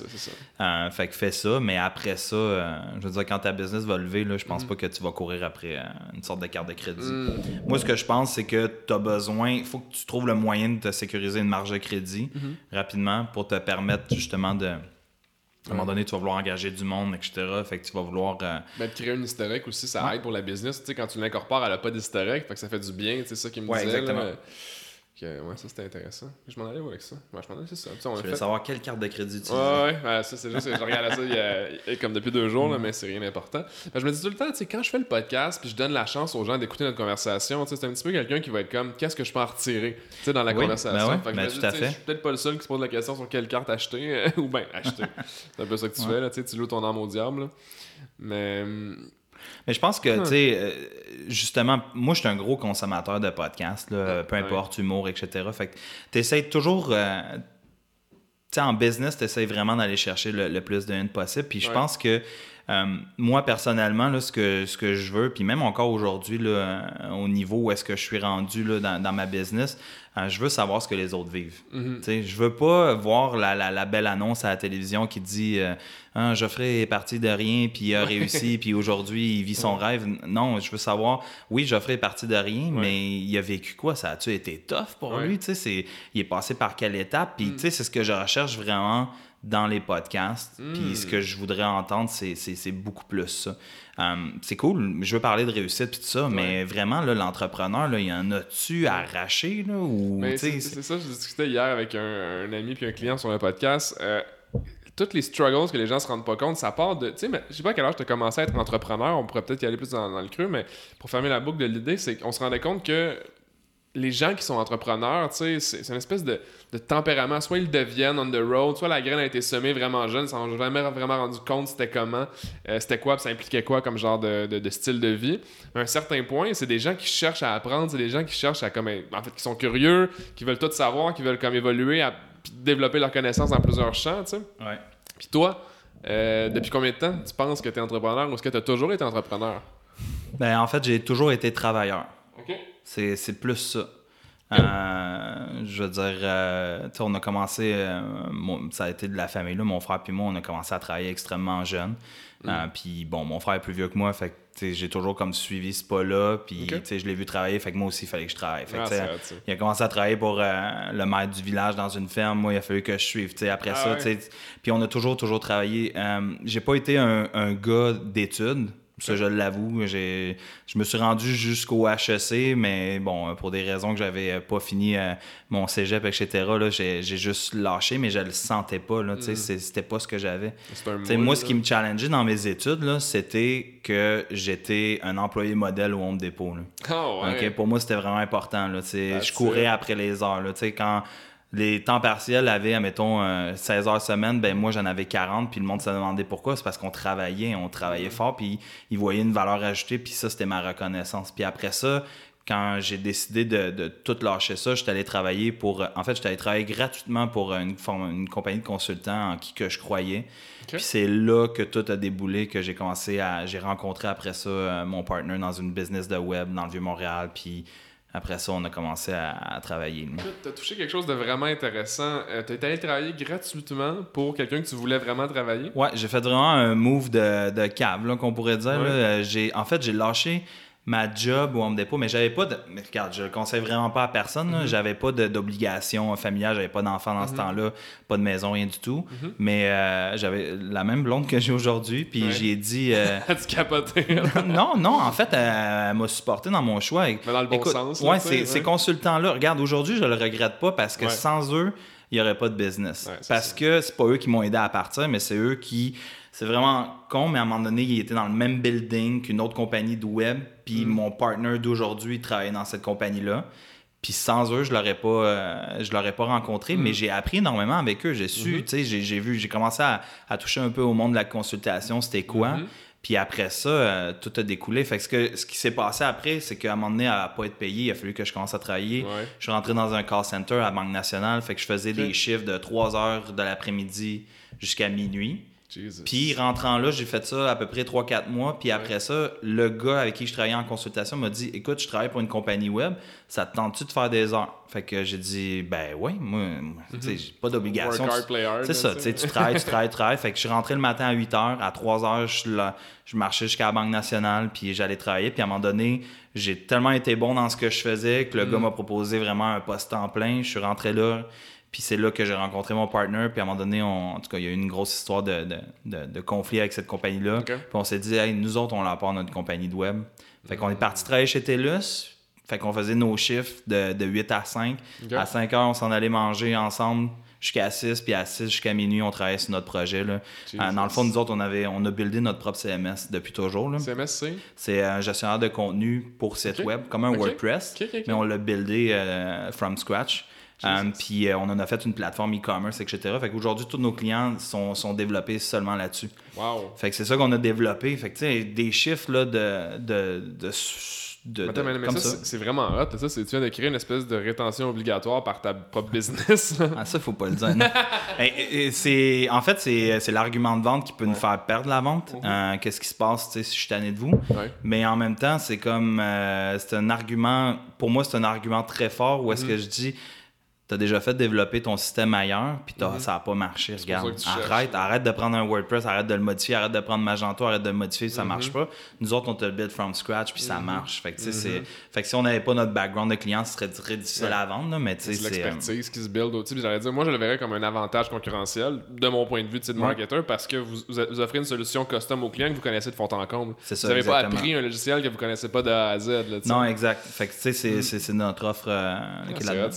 Euh, fait que fais ça, mais après ça, euh, je veux dire, quand ta business va lever, là, je pense pas que tu vas courir après euh, une sorte de carte de crédit. Mm. Moi, ce que je pense, c'est que tu as besoin, il faut que tu trouves le moyen de te sécuriser une marge de crédit rapidement pour te permettre justement de. À un moment donné, tu vas vouloir engager du monde, etc. Fait que tu vas vouloir. euh, Ben, de créer un historique aussi, ça aide pour la business. Tu sais, quand tu l'incorpores, elle a pas d'historique, fait que ça fait du bien, c'est ça qui me Ouais, disait. exactement. Là, que, ouais, ça c'était intéressant. Je m'en allais avec ça. Ouais, je m'en allais, c'est ça. Tu sais, on a tu veux fait- savoir quelle carte de crédit utiliser. Ouais, ouais, ouais, ça c'est juste, je regardais ça il y a- comme depuis deux jours, là, mais c'est rien d'important. Que je me dis tout le temps, tu sais, quand je fais le podcast, puis je donne la chance aux gens d'écouter notre conversation, tu sais, c'est un petit peu quelqu'un qui va être comme, qu'est-ce que je peux en retirer, tu sais, dans la Oui, conversation. ben ouais, Fait que ben je tout à tu fait. Je suis peut-être pas le seul qui se pose la question sur quelle carte acheter, ou bien acheter. c'est un peu ça que tu fais, là, tu tu loues ton âme au diable, là. Mais, hum, Mais je pense que, Hmm. tu sais, euh, justement, moi, je suis un gros consommateur de podcasts, là, peu Ouais. importe, humour, etc. Fait que tu essaies toujours. euh, tu sais, en business, tu essaies vraiment d'aller chercher le, le plus de haine possible. Puis je Ouais. pense que euh, moi, personnellement, là, ce, que, ce que je veux, puis même encore aujourd'hui, là, au niveau où est-ce que je suis rendu là, dans, dans ma business, je veux savoir ce que les autres vivent. Tu sais, Je veux pas voir la, la- la belle annonce à la télévision qui dit euh, Ah, Geoffrey est parti de rien, puis il a réussi, puis aujourd'hui il vit son rêve. Non, je veux savoir, oui, Geoffrey est parti de rien, mais il a vécu quoi? Ça a-tu été tough pour Ouais. lui? C'est- Il est passé par quelle étape? Puis, sais, c'est ce que je recherche vraiment dans les podcasts. Mm. Puis ce que je voudrais entendre, c'est- beaucoup plus ça. Euh, c'est cool, je veux parler de réussite puis tout ça, mais vraiment, l'entrepreneur, il y en a-tu arraché, là, ou c'est ça, je discutais hier avec un, un ami puis un client sur un podcast. Euh, toutes les struggles que les gens se rendent pas compte, ça part de. Tu sais, mais je sais pas à quel âge tu as commencé à être entrepreneur, on pourrait peut-être y aller plus dans, dans le creux, mais pour fermer la boucle de l'idée, c'est qu'on se rendait compte que les gens qui sont entrepreneurs, tu sais, c'est une espèce de, de tempérament. Soit ils deviennent on the road, soit la graine a été semée vraiment jeune, ils ont jamais vraiment rendu compte c'était comment, euh, c'était quoi, puis ça impliquait quoi comme genre de, de- de style de vie. À un certain point, c'est des gens qui cherchent à apprendre, c'est des gens qui cherchent à comme en fait qui sont curieux, qui veulent tout savoir, qui veulent comme évoluer, à, développer leurs connaissances dans plusieurs champs, tu sais. Ouais. Puis toi, euh, depuis combien de temps tu penses que tu es entrepreneur ou est-ce que tu as toujours été entrepreneur? Ben, en fait, j'ai toujours été travailleur. C'est, plus ça. Euh, je veux dire, euh, on a commencé, euh, mon- ça a été de la famille, là, mon frère puis moi, on a commencé à travailler extrêmement jeune. Euh, puis bon, mon frère est plus vieux que moi, fait que j'ai toujours comme suivi ce pas-là, puis Ok. tu sais, je l'ai vu travailler, fait que moi aussi, il fallait que je travaille. Fait que, Ah, il a commencé à travailler pour le maître du village dans une ferme. Moi, il a fallu que je suive. Après Ah ça, ouais. tu sais, puis on a toujours, toujours travaillé. J'ai pas été un, un gars d'études. Ça, je l'avoue. Je me suis rendu jusqu'au HEC, mais bon, pour des raisons que j'avais euh, pas fini euh, mon cégep, etc., j'ai, juste lâché, mais je le sentais pas. Là, c'est- C'était pas ce que j'avais. Moi, ce qui me challengeait dans mes études, c'était que j'étais un employé modèle au Home Depot. là. Ah ouais. Pour moi, c'était vraiment important. Là, je courais après les heures. Là, tu sais, quand les temps partiels avaient, admettons, euh, 16 heures semaine, ben moi, j'en avais 40. Puis le monde se demandait pourquoi. C'est parce qu'on travaillait, on travaillait fort. Puis ils voyaient une valeur ajoutée. Puis ça, c'était ma reconnaissance. Puis après ça, quand j'ai décidé de, de tout lâcher ça, j'étais allé travailler pour... En fait, j'étais allé travailler gratuitement pour une compagnie de consultants en qui que je croyais. Puis c'est là que tout a déboulé, que j'ai commencé à... J'ai rencontré après ça euh, mon partner dans une business de web dans le Vieux-Montréal. Puis après ça, on a commencé à, à travailler. Écoute, T'as touché quelque chose de vraiment intéressant. Euh, T'as été allé travailler gratuitement pour quelqu'un que tu voulais vraiment travailler? Ouais, j'ai fait vraiment un move de, de cave, qu'on pourrait dire. Ouais. là. Euh, J'ai, en fait, j'ai lâché ma job au Home Depot, mais j'avais pas de. Mais regarde, je le conseille vraiment pas à personne. Mhm. là. J'avais pas d'obligation familiale, j'avais pas d'enfant dans ce temps-là, pas de maison, rien du tout. Mais euh, j'avais la même blonde que j'ai aujourd'hui, puis Mhm. Ouais. j'y ai dit. euh, tu capotais. non, non, en fait, elle, elle m'a supporté dans mon choix. Mais dans le bon Écoute, sens, là, Ouais, ces, ouais. ces consultants-là, regarde, aujourd'hui, je le regrette pas parce que sans eux, il n'y aurait pas de business. Ouais, parce ça. que c'est pas eux qui m'ont aidé à partir, mais c'est eux qui. C'est vraiment con, mais à un moment donné, ils étaient dans le même building qu'une autre compagnie de web. Puis Mm. mon partner d'aujourd'hui travaillait dans cette compagnie-là. Puis sans eux, je l'aurais pas, euh, je l'aurais pas rencontré, Mm. mais j'ai appris énormément avec eux. J'ai su, tu sais, j'ai, vu, j'ai commencé à, à toucher un peu au monde de la consultation, c'était quoi. Mm-hmm. Puis après ça, euh, tout a découlé. Fait que ce, que ce qui s'est passé après, c'est qu'à un moment donné, à pas être payé, il a fallu que je commence à travailler. Ouais. Je suis rentré dans un call center à Banque Nationale. Fait que je faisais des chiffres de 3 heures de l'après-midi jusqu'à minuit. Jesus. Puis rentrant là, j'ai fait ça à peu près 3-4 mois. Puis après ça, le gars avec qui je travaillais en consultation m'a dit Écoute, je travaille pour une compagnie web, ça te tente-tu de faire des heures? Fait que j'ai dit Ben oui, moi, sais, j'ai pas d'obligation. C'est ça, tu travailles, tu travailles, tu travailles. Fait que je suis rentré le matin à 8 h, à 3 h, je, là- je marchais jusqu'à la Banque Nationale, puis j'allais travailler. Puis à un moment donné, j'ai tellement été bon dans ce que je faisais que le Mm. gars m'a proposé vraiment un poste en plein. Je suis rentré là. Puis c'est là que j'ai rencontré mon partner. Puis à un moment donné, on- en tout cas, il y a eu une grosse histoire de, de, de- de conflit avec cette compagnie-là. Puis on s'est dit, hey, nous autres, on leur part notre compagnie de web. Fait qu'on est parti travailler chez TELUS. Fait qu'on faisait nos chiffres de, de 8 à 5. Ok. À 5 heures, on s'en allait manger ensemble jusqu'à 6. Puis à 6 jusqu'à minuit, on travaillait sur notre projet. Là. Euh, dans le fond, nous autres, on, avait, on a buildé notre propre CMS depuis toujours. là. CMSC. C'est? Un gestionnaire de contenu pour site web, comme un. WordPress, mais on l'a buildé euh, from scratch. Um, puis euh, on en a fait une plateforme e-commerce, etc. Fait qu'aujourd'hui, tous nos clients sont, sont développés seulement là-dessus. Wow. Fait que c'est ça qu'on a développé. Fait que tu sais, des chiffres là, de, de, de, de- Attends, de- mais, mais comme ça, ça. c'est- vraiment hot. Ça, tu viens de créer une espèce de rétention obligatoire par ta propre business. Ah, ça, faut pas le dire. Et- et c'est, en fait, c'est, l'argument de vente qui peut nous faire perdre la vente. Euh, qu'est-ce qui se passe si je suis tanné de vous? Ouais. Mais en même temps, c'est comme. euh, c'est un argument. Pour moi, c'est un argument très fort où est-ce Mm. que je dis. Tu as déjà fait développer ton système ailleurs, puis t'as- ça n'a pas marché. Regarde, cherches, arrête, arrête de prendre un WordPress, arrête de le modifier, arrête de prendre Magento, arrête de le modifier, Mhm. ça marche pas. Nous autres, on te le build from scratch, puis ça marche. Fait que, tu sais, Mhm. fait que si on n'avait pas notre background de client, ce serait très difficile Ouais. à vendre, là, mais tu sais, C'est euh, l'expertise qui se build au-dessus. Puis J'allais dire, moi, je le verrais comme un avantage concurrentiel, de mon point de vue de marketer, parce que vous, vous offrez une solution custom au client que vous connaissez de fond en comble. Ça, Vous n'avez pas appris un logiciel que vous connaissez pas de A à Z. Là. Non, exact. Fait que, tu sais, c'est- notre offre euh, qui est Ah,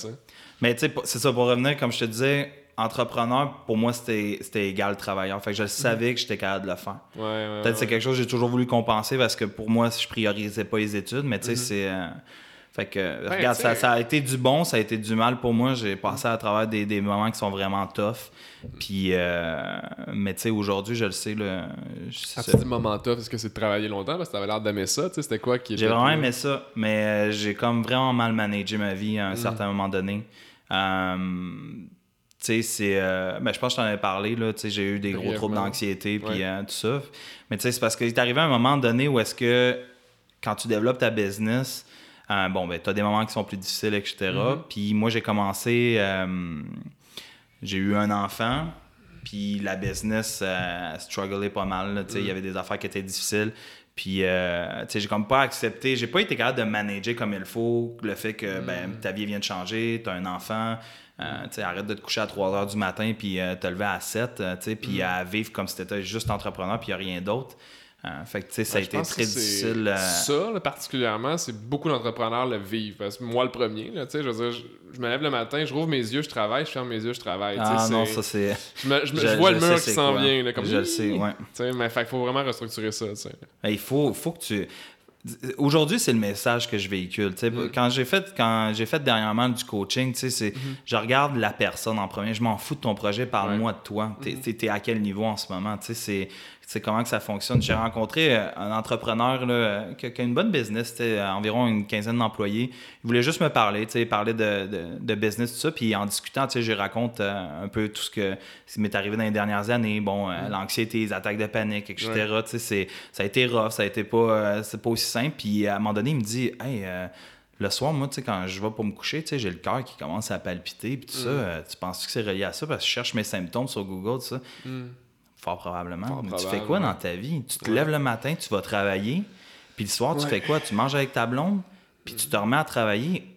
Mais tu sais, c'est ça, pour revenir, comme je te disais, entrepreneur, pour moi, c'était égal travailleur. Fait que je savais que j'étais capable de le faire. Ouais, ouais, Peut-être que c'est quelque chose que j'ai toujours voulu compenser parce que pour moi, je priorisais pas les études, mais tu sais, c'est. euh, fait que, regarde, ça, ça a été du bon, ça a été du mal pour moi. J'ai passé à travers des, des moments qui sont vraiment tough. Puis, euh, mais tu sais, aujourd'hui, je le sais, là, je- tough, est-ce que c'est de travailler longtemps? Parce que t'avais l'air d'aimer ça, tu sais, c'était quoi qui J'ai vraiment aimé ça, mais euh, j'ai comme vraiment mal managé ma vie à un certain moment donné. Euh, tu sais, c'est. euh, ben, je pense que je t'en avais parlé, là. Tu sais, j'ai eu des gros Brièvement. troubles d'anxiété, puis Ouais. euh, tout ça. Mais tu sais, c'est parce qu'il est arrivé un moment donné où est-ce que quand tu développes ta business, euh, bon, ben, tu as des moments qui sont plus difficiles, etc. Mm-hmm. Puis moi, j'ai commencé. euh, j'ai eu un enfant, puis la business strugglait pas mal. tu sais, Il y avait des affaires qui étaient difficiles. Puis, euh, tu sais, j'ai comme pas accepté, j'ai pas été capable de manager comme il faut le fait que ben, ta vie vient de changer, tu as un enfant, euh, tu sais, arrête de te coucher à 3 heures du matin puis euh, te lever à 7, euh, tu sais, puis à vivre comme si tu étais juste entrepreneur puis a rien d'autre. Euh, fait que, tu sais, ça a je été très difficile. euh, Ça, là, particulièrement, c'est beaucoup d'entrepreneurs le vivent. Parce que moi, le premier, là, tu sais, je veux dire, je, je me lève le matin, je rouvre mes yeux, je travaille, je ferme mes yeux, je travaille. Ah non, ça c'est. Je, me- je me- je- je vois le sais mur qui s'en vient. Là, comme Je le sais, ouais. Mais fait faut vraiment restructurer ça. sais. Il faut, faut que tu. Aujourd'hui, c'est le message que je véhicule. Mm. Quand j'ai fait quand j'ai fait dernièrement du coaching, c'est je regarde la personne en premier. Je m'en fous de ton projet, parle-moi de toi. T'es Mm-hmm. t'es à quel niveau en ce moment? C'est c'est comment que ça fonctionne. J'ai rencontré euh, un entrepreneur là, qui, a, une bonne business, environ une quinzaine d'employés. Il voulait juste me parler, parler de, de, de business, tout ça. Puis en discutant, je raconte euh, un peu tout ce que ce qui m'est arrivé dans les dernières années. Bon, euh, l'anxiété, les attaques de panique, etc. Ça a été rough, ça a été pas, c'est pas aussi simple. Puis à un moment donné, il me dit, hey, euh, le soir, moi, quand je vais pour me coucher, j'ai le cœur qui commence à palpiter, puis tout ça. Euh, tu penses que c'est relié à ça? Parce que je cherche mes symptômes sur Google, tout ça. Fort probablement. Fort Mais tu fais quoi ouais. dans ta vie? Tu te lèves le matin, tu vas travailler, puis le soir, tu fais quoi? Tu manges avec ta blonde, puis tu te remets à travailler.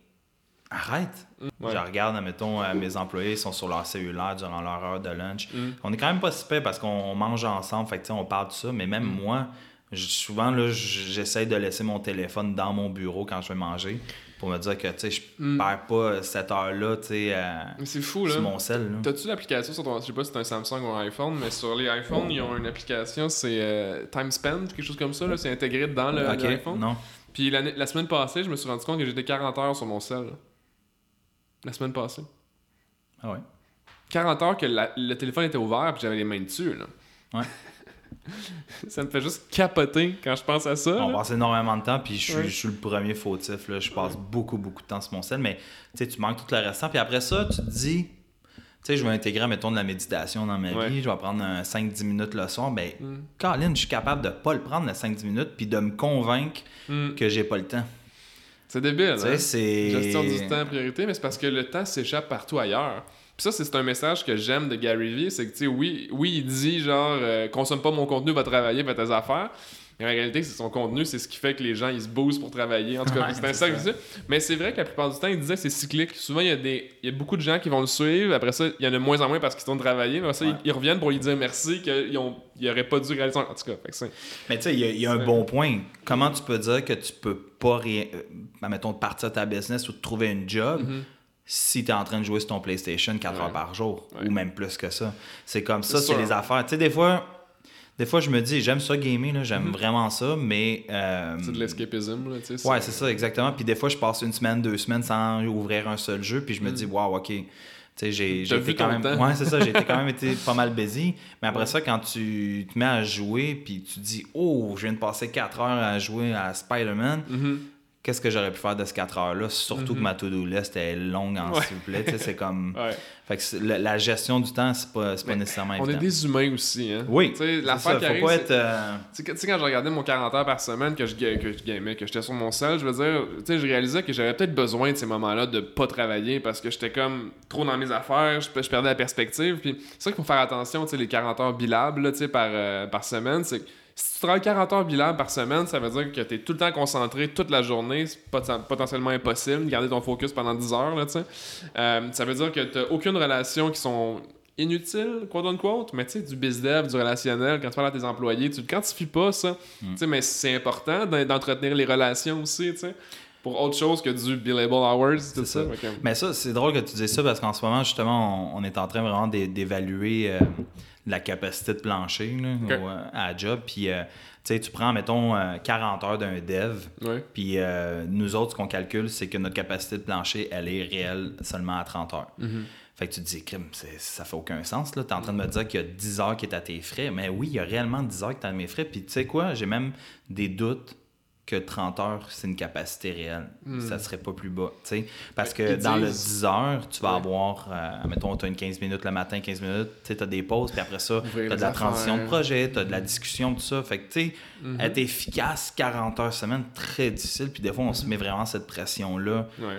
Arrête! Ouais. Je regarde, mettons, mes employés ils sont sur leur cellulaire durant leur heure de lunch. Mm. On est quand même pas si pire parce qu'on mange ensemble, fait que, on parle de ça, mais même Mm. moi, souvent, j'essaie de laisser mon téléphone dans mon bureau quand je vais manger pour me dire que, tu sais, je Mm. perds pas cette heure-là, tu sais, euh, Mais c'est fou, là. sur mon sel, là. T'as-tu l'application sur ton. Je sais pas si c'est un Samsung ou un iPhone, mais sur les iPhones, ils ont une application, c'est euh, Time Spent, quelque chose comme ça, là. C'est intégré dans le- Ok, l'iPhone. non. Puis la semaine passée, je me suis rendu compte que j'étais 40 heures sur mon cell. là. La semaine passée. Ah ouais. 40 heures que la- le téléphone était ouvert puis j'avais les mains dessus. Là. Ouais. ça me fait juste capoter quand je pense à ça. On là. passe énormément de temps, puis je suis, Ouais. je suis le premier fautif. Là. Je passe beaucoup, beaucoup de temps sur mon sel, mais tu sais, tu manques tout le restant. Puis après ça, tu te dis, tu sais, je vais intégrer, mettons, de la méditation dans ma Ouais. vie, je vais prendre un 5-10 minutes le soir. Ben, Mm. Colin, je suis capable de pas le prendre, le 5-10 minutes, puis de me convaincre Mm. que j'ai pas le temps. C'est débile. Hein? c'est. Gestion du temps priorité, mais c'est parce que le temps s'échappe partout ailleurs. Puis ça, c'est un message que j'aime de Gary Vee, c'est que, tu sais, oui, oui, il dit genre, euh, consomme pas mon contenu, va travailler, fais tes affaires. Mais en réalité, c'est son contenu, c'est ce qui fait que les gens, ils se boostent pour travailler. En tout cas, Ouais, c'est un ça. vicieux. Mais c'est vrai que la plupart du temps, il disait que c'est cyclique. Souvent, il y, a des, il y a beaucoup de gens qui vont le suivre. Après ça, il y en a de moins en moins parce qu'ils sont travailler. Mais après ça, Ouais. ils, ils reviennent pour lui dire merci, qu'ils n'auraient pas dû réaliser. En tout cas, fait que Mais tu sais, il y a, il y a un bon point. Comment tu peux dire que tu peux pas, rien, euh, mettons, partir de ta business ou de trouver une job Mhm. Si tu es en train de jouer sur ton PlayStation 4 Ouais. heures par jour Ouais. ou même plus que ça? C'est comme ça, C'est les affaires. Tu sais, des fois, des fois, je me dis, j'aime ça gamer, là, j'aime vraiment ça, mais. euh, Mhm. c'est de l'escapisme. là, tu sais, Ouais, c'est ça, exactement. Puis des fois, je passe une semaine, deux semaines sans ouvrir un seul jeu, puis je me dis, waouh, ok. Tu sais, j'ai quand même. temps. Ouais, c'est ça, j'ai quand même été pas mal busy. Mais après ça, quand tu te mets à jouer, puis tu dis, oh, je viens de passer quatre heures à jouer à Spider-Man, Mhm. Qu'est-ce que j'aurais pu faire de ces 4 heures-là, surtout que ma to-do list est longue en Mhm. S'il vous plaît. C'est comme. Ouais. Fait que la, la gestion du temps, c'est pas, pas nécessairement On est évident. des humains aussi, hein. Oui, Tu sais, c'est l'affaire ça, qui faut arrive, pas être. euh, Tu sais, quand je regardais mon 40 heures par semaine, que je, que je gamais, que j'étais sur mon sel, je veux dire, tu sais, je réalisais que j'avais peut-être besoin de ces moments-là de pas travailler parce que j'étais comme trop dans mes affaires, je, je perdais la perspective. Puis c'est ça qu'il faut faire attention, tu sais, les 40 heures bilables, là, tu sais, par, euh, par semaine, c'est que si tu travailles 40 heures bilables par semaine, ça veut dire que tu es tout le temps concentré toute la journée. C'est pot- potentiellement impossible de garder ton focus pendant 10 heures. Là. Euh, ça veut dire que tu aucune relation qui sont inutiles, quote unquote, mais tu sais, du biz dev, du relationnel, quand tu parles à tes employés, tu le quantifies pas ça. Tu sais, mais c'est important d'en- d'entretenir les relations aussi, tu sais, pour autre chose que du billable hours, tout ça. Mais ça, c'est drôle que tu dises ça parce qu'en ce moment, justement, on, on est en train vraiment d'é- d'évaluer euh, la capacité de plancher là, au- à la job. Puis, euh, tu sais, tu prends, mettons, euh, 40 heures d'un dev. Ouais. Puis, euh, nous autres, ce qu'on calcule, c'est que notre capacité de plancher, elle est réelle seulement à 30 heures. Fait que tu te dis, crime, ça fait aucun sens. Tu es en train de me dire qu'il y a 10 heures qui est à tes frais. Mais oui, il y a réellement 10 heures qui est à mes frais. Puis tu sais quoi, j'ai même des doutes que 30 heures, c'est une capacité réelle. Ça serait pas plus bas. Parce que Ils dans le disent- 10 heures, tu vas Ouais. avoir, euh, mettons, tu as une 15 minutes le matin, 15 minutes, tu as des pauses, puis après ça, tu as de la transition de projet, tu as de la discussion, tout ça. Fait que, tu sais, être efficace 40 heures semaine, très difficile. Puis des fois, on se met vraiment cette pression-là. Ouais.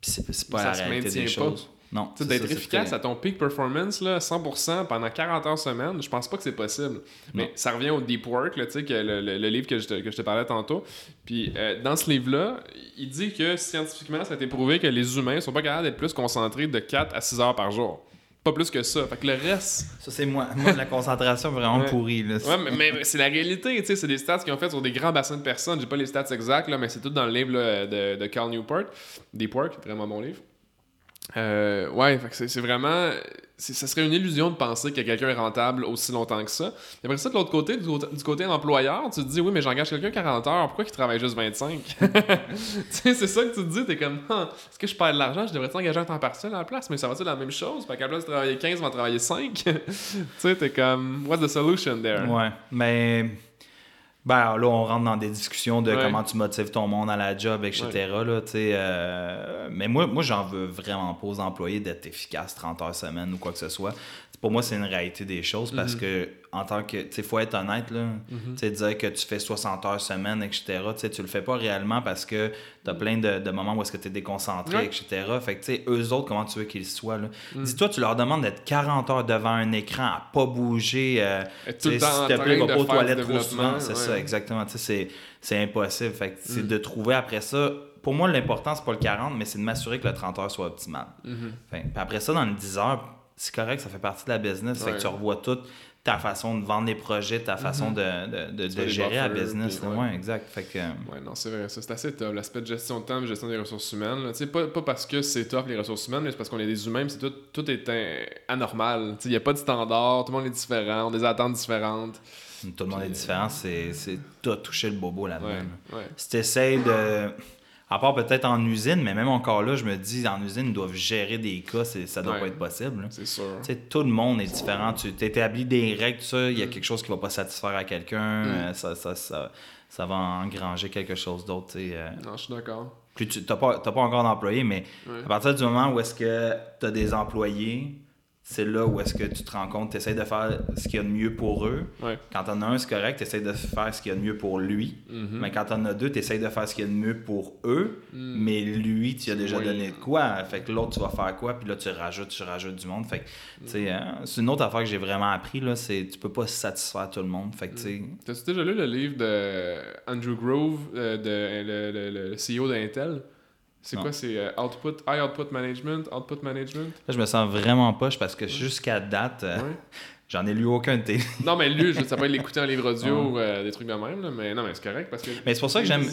Puis c'est pas Ça la réalité des pas. Non. Tu sais, c'est d'être efficace très- à ton peak performance, là, 100% pendant 40 heures semaine, je pense pas que c'est possible. Mais ça revient au deep work, là, tu sais, que le, le- le livre que je, te, que je te parlais tantôt. Puis euh, dans ce livre-là, il dit que scientifiquement, ça a été prouvé que les humains sont pas capables d'être plus concentrés de 4 à 6 heures par jour. Pas plus que ça. Fait que le reste, Ça, c'est moi. Moi, la concentration vraiment Ouais. pourrie. Là. Ouais, mais, mais c'est la réalité, tu sais, c'est des stats qu'ils ont fait sur des grands bassins de personnes. J'ai pas les stats exacts, là, mais c'est tout dans le livre là, de, de Cal Newport, Deep Work, vraiment bon livre. Euh, ouais, c'est vraiment. Ça serait une illusion de penser que quelqu'un est rentable aussi longtemps que ça. Et après ça, de l'autre côté, du, côté- employeur, tu te dis, oui, mais j'engage quelqu'un 40 heures, pourquoi il travaille juste 25 Tu sais, c'est ça que tu te dis, t'es comme, Ah, est-ce que je perds de l'argent, je devrais engager un temps partiel à la place, mais ça va-tu la même chose? Fait qu'à la place de travailler 15, on va travailler 5 Tu sais, t'es comme, what's the solution there? Ouais, mais ben alors là, on rentre dans des discussions de Ouais. comment tu motives ton monde à la job, etc. Là, tu sais, euh, mais moi, moi j'en veux vraiment pas aux employés d'être efficaces 30 heures semaine ou quoi que ce soit. Pour moi, c'est une réalité des choses Mhm. parce que, en tant que. Tu sais, faut être honnête, là. Tu sais, dire que tu fais 60 heures semaine, etc. Tu sais, tu le fais pas réellement parce que tu as plein de, de moments où est-ce que tu es déconcentré, Ouais. etc. Fait que, tu sais, eux autres, comment tu veux qu'ils soient, là? Mhm. Dis-toi, tu leur demandes d'être 40 heures devant un écran à pas bouger. euh, s'il te plaît, va de pas aux toilettes trop souvent. C'est ouais. ça, exactement. Tu sais, c'est, impossible. Fait que Mm. c'est de trouver après ça. Pour moi, l'important, c'est pas le 40, mais c'est de m'assurer que le 30 heures soit optimal. Mhm. Fait- puis après ça, dans le 10 heures, c'est correct, ça fait partie de la business. Fait que tu revois tout ta façon de vendre les projets, ta façon de, de, de- de gérer la business. puis ouais. Ouais, exact. Fait que, Ouais, non, c'est vrai, ça c'est assez tough. L'aspect de gestion de temps, de gestion des ressources humaines. là. Pas, pas parce que c'est tough les ressources humaines, mais c'est parce qu'on est des humains, c'est tout, tout est un- anormal. Il n'y a pas de standard, tout le monde est différent, on a des attentes différentes. tout le monde est différent. C'est, t'as touché le bobo là-dedans. Ouais, ouais. Si tu essaies de. À part peut-être en usine, mais même encore là, je me dis, en usine, ils doivent gérer des cas, ça doit Ouais. pas être possible. C'est sûr. Tout le monde est différent. Tu établis des règles, ça, Mm. il y a quelque chose qui va pas satisfaire à quelqu'un, euh, ça, ça, ça, ça va engranger quelque chose d'autre. euh. Non, je suis d'accord. Puis tu n'as pas, pas encore d'employés, mais Ouais. à partir du moment où est-ce que tu as des employés, c'est là où est-ce que tu te rends compte, tu essaies de faire ce qu'il y a de mieux pour eux. Ouais. Quand t'en as un, c'est correct, tu essaies de faire ce qu'il y a de mieux pour lui. Mhm. Mais quand t'en as deux, tu essaies de faire ce qu'il y a de mieux pour eux. Mais lui, tu as déjà Oui. donné de quoi. Fait que l'autre, tu vas faire quoi. Puis là, tu rajoutes, tu rajoutes du monde. Fait que, tu hein, c'est une autre affaire que j'ai vraiment appris. Là, c'est tu peux pas satisfaire tout le monde. Fait que, tu sais, T'as-tu déjà lu le livre de Andrew Grove, euh, de, le, le- le CEO d'Intel? C'est quoi C'est euh, Output, High Output Management Output Management? Là, je me sens vraiment poche parce que jusqu'à date, euh, Ouais. j'en ai lu aucun de tes. Non, mais lui, je, ça peut être l'écouter en livre audio ou euh, des trucs de même, là, mais non, mais c'est correct parce que. Mais c'est pour ça que j'ai j'aime-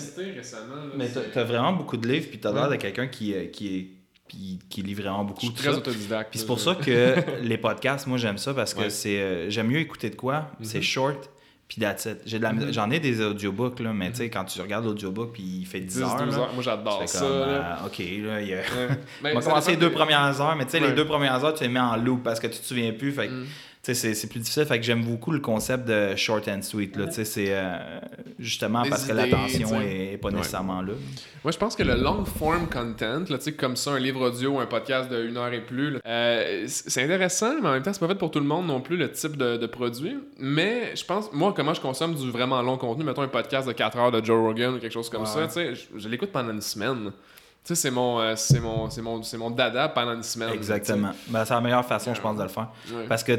Mais t'as vraiment beaucoup de livres, puis t'as l'air Ouais. de quelqu'un qui, euh, qui, est, puis qui lit vraiment Je beaucoup. suis tout très autodidacte. Puis c'est pour je- ça que les podcasts, moi j'aime ça parce que Ouais. c'est euh, j'aime mieux écouter de quoi, c'est Mhm. short, puis. J'ai de la- Mhm. J'en ai des audiobooks, là, mais tu sais, quand tu regardes l'audiobook, puis il fait 10, 10, heures, 12 là, heures. Moi, j'adore ça. comme, là. ah, ok, là, il y a... Ouais. On Ben, va commencer les deux premières heures, mais tu sais, Ouais. les deux premières heures, tu les mets en loop parce que tu te souviens plus. Fait Mm. C'est- c'est plus difficile. Fait que j'aime beaucoup le concept de short and sweet. Là, tu sais, c'est euh, justement Des parce que l'attention est, est pas Ouais. nécessairement là. Moi, je pense que le long form content, là, tu sais, comme ça, un livre audio ou un podcast de une heure et plus, là, euh, c'est intéressant, mais en même temps, c'est pas fait pour tout le monde non plus, le type de, de produit. Mais je pense, moi, comment je consomme du vraiment long contenu, mettons un podcast de 4 heures de Joe Rogan ou quelque chose comme Ouais. ça, tu sais, je, je l'écoute pendant une semaine. Tu sais, c'est mon, euh, c'est mon, c'est mon, c'est mon dada pendant une semaine. Exactement. Ben, c'est la meilleure façon, je pense, de le faire. Ouais. Parce que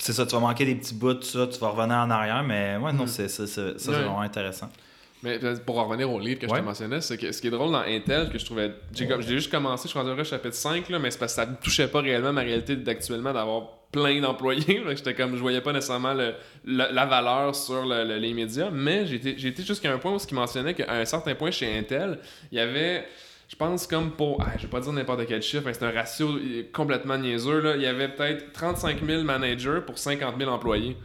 c'est ça, tu vas manquer des petits bouts, tout ça, tu vas revenir en arrière, mais ouais, non, c'est, c'est- c'est- ça, c'est Mm. Ouais. vraiment intéressant. Mais euh, pour en revenir au livre que je te mentionnais, c'est que ce qui est drôle dans Intel, que je trouvais. J'ai juste commencé, je suis rendu au chapitre 5, là, mais c'est parce que ça ne touchait pas réellement ma réalité d'actuellement d'avoir plein d'employés. J'étais comme, je voyais pas nécessairement le- la, la valeur sur le- le- les médias, mais j'ai été jusqu'à un point où ce qui mentionnait qu'à un certain point chez Intel, il y avait. Je pense comme pour. ah, je vais pas dire n'importe quel chiffre, mais c'est un ratio euh, complètement niaiseux. Là. Il y avait peut-être 35 000 managers pour 50 000 employés.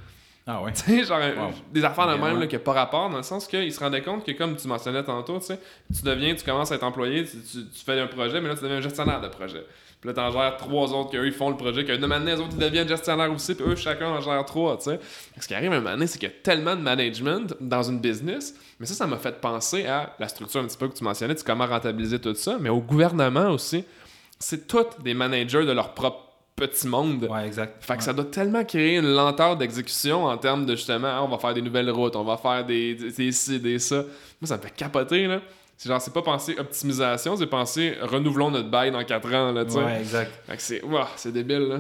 Ah ouais. Tu sais, genre Wow. des affaires de même là, qui n'ont pas rapport, dans le sens qu'il se rendait compte que, comme tu mentionnais tantôt, tu deviens, tu commences à être employé, tu, tu- tu fais un projet, mais là, tu deviens un gestionnaire de projet. Puis là, t'en gères trois autres qu'eux, ils font le projet, de maintenant, les autres, ils deviennent gestionnaires aussi, puis eux, chacun en gère trois, tu sais. Ce qui arrive à un moment donné, c'est qu'il y a tellement de management dans une business, mais ça, ça m'a fait penser à la structure un petit peu que tu mentionnais, tu sais, comment rentabiliser tout ça, mais au gouvernement aussi, c'est tous des managers de leur propre petit monde. Ouais, exact. Fait que Ouais. ça doit tellement créer une lenteur d'exécution en termes de justement, ah, on va faire des nouvelles routes, on va faire des, des, des ci, des ça. Moi, ça me fait capoter, là. C'est genre, c'est pas penser optimisation, c'est penser renouvelons notre bail dans 4 ans, là, tu sais. Ouais, exact. C'est, c'est débile, là.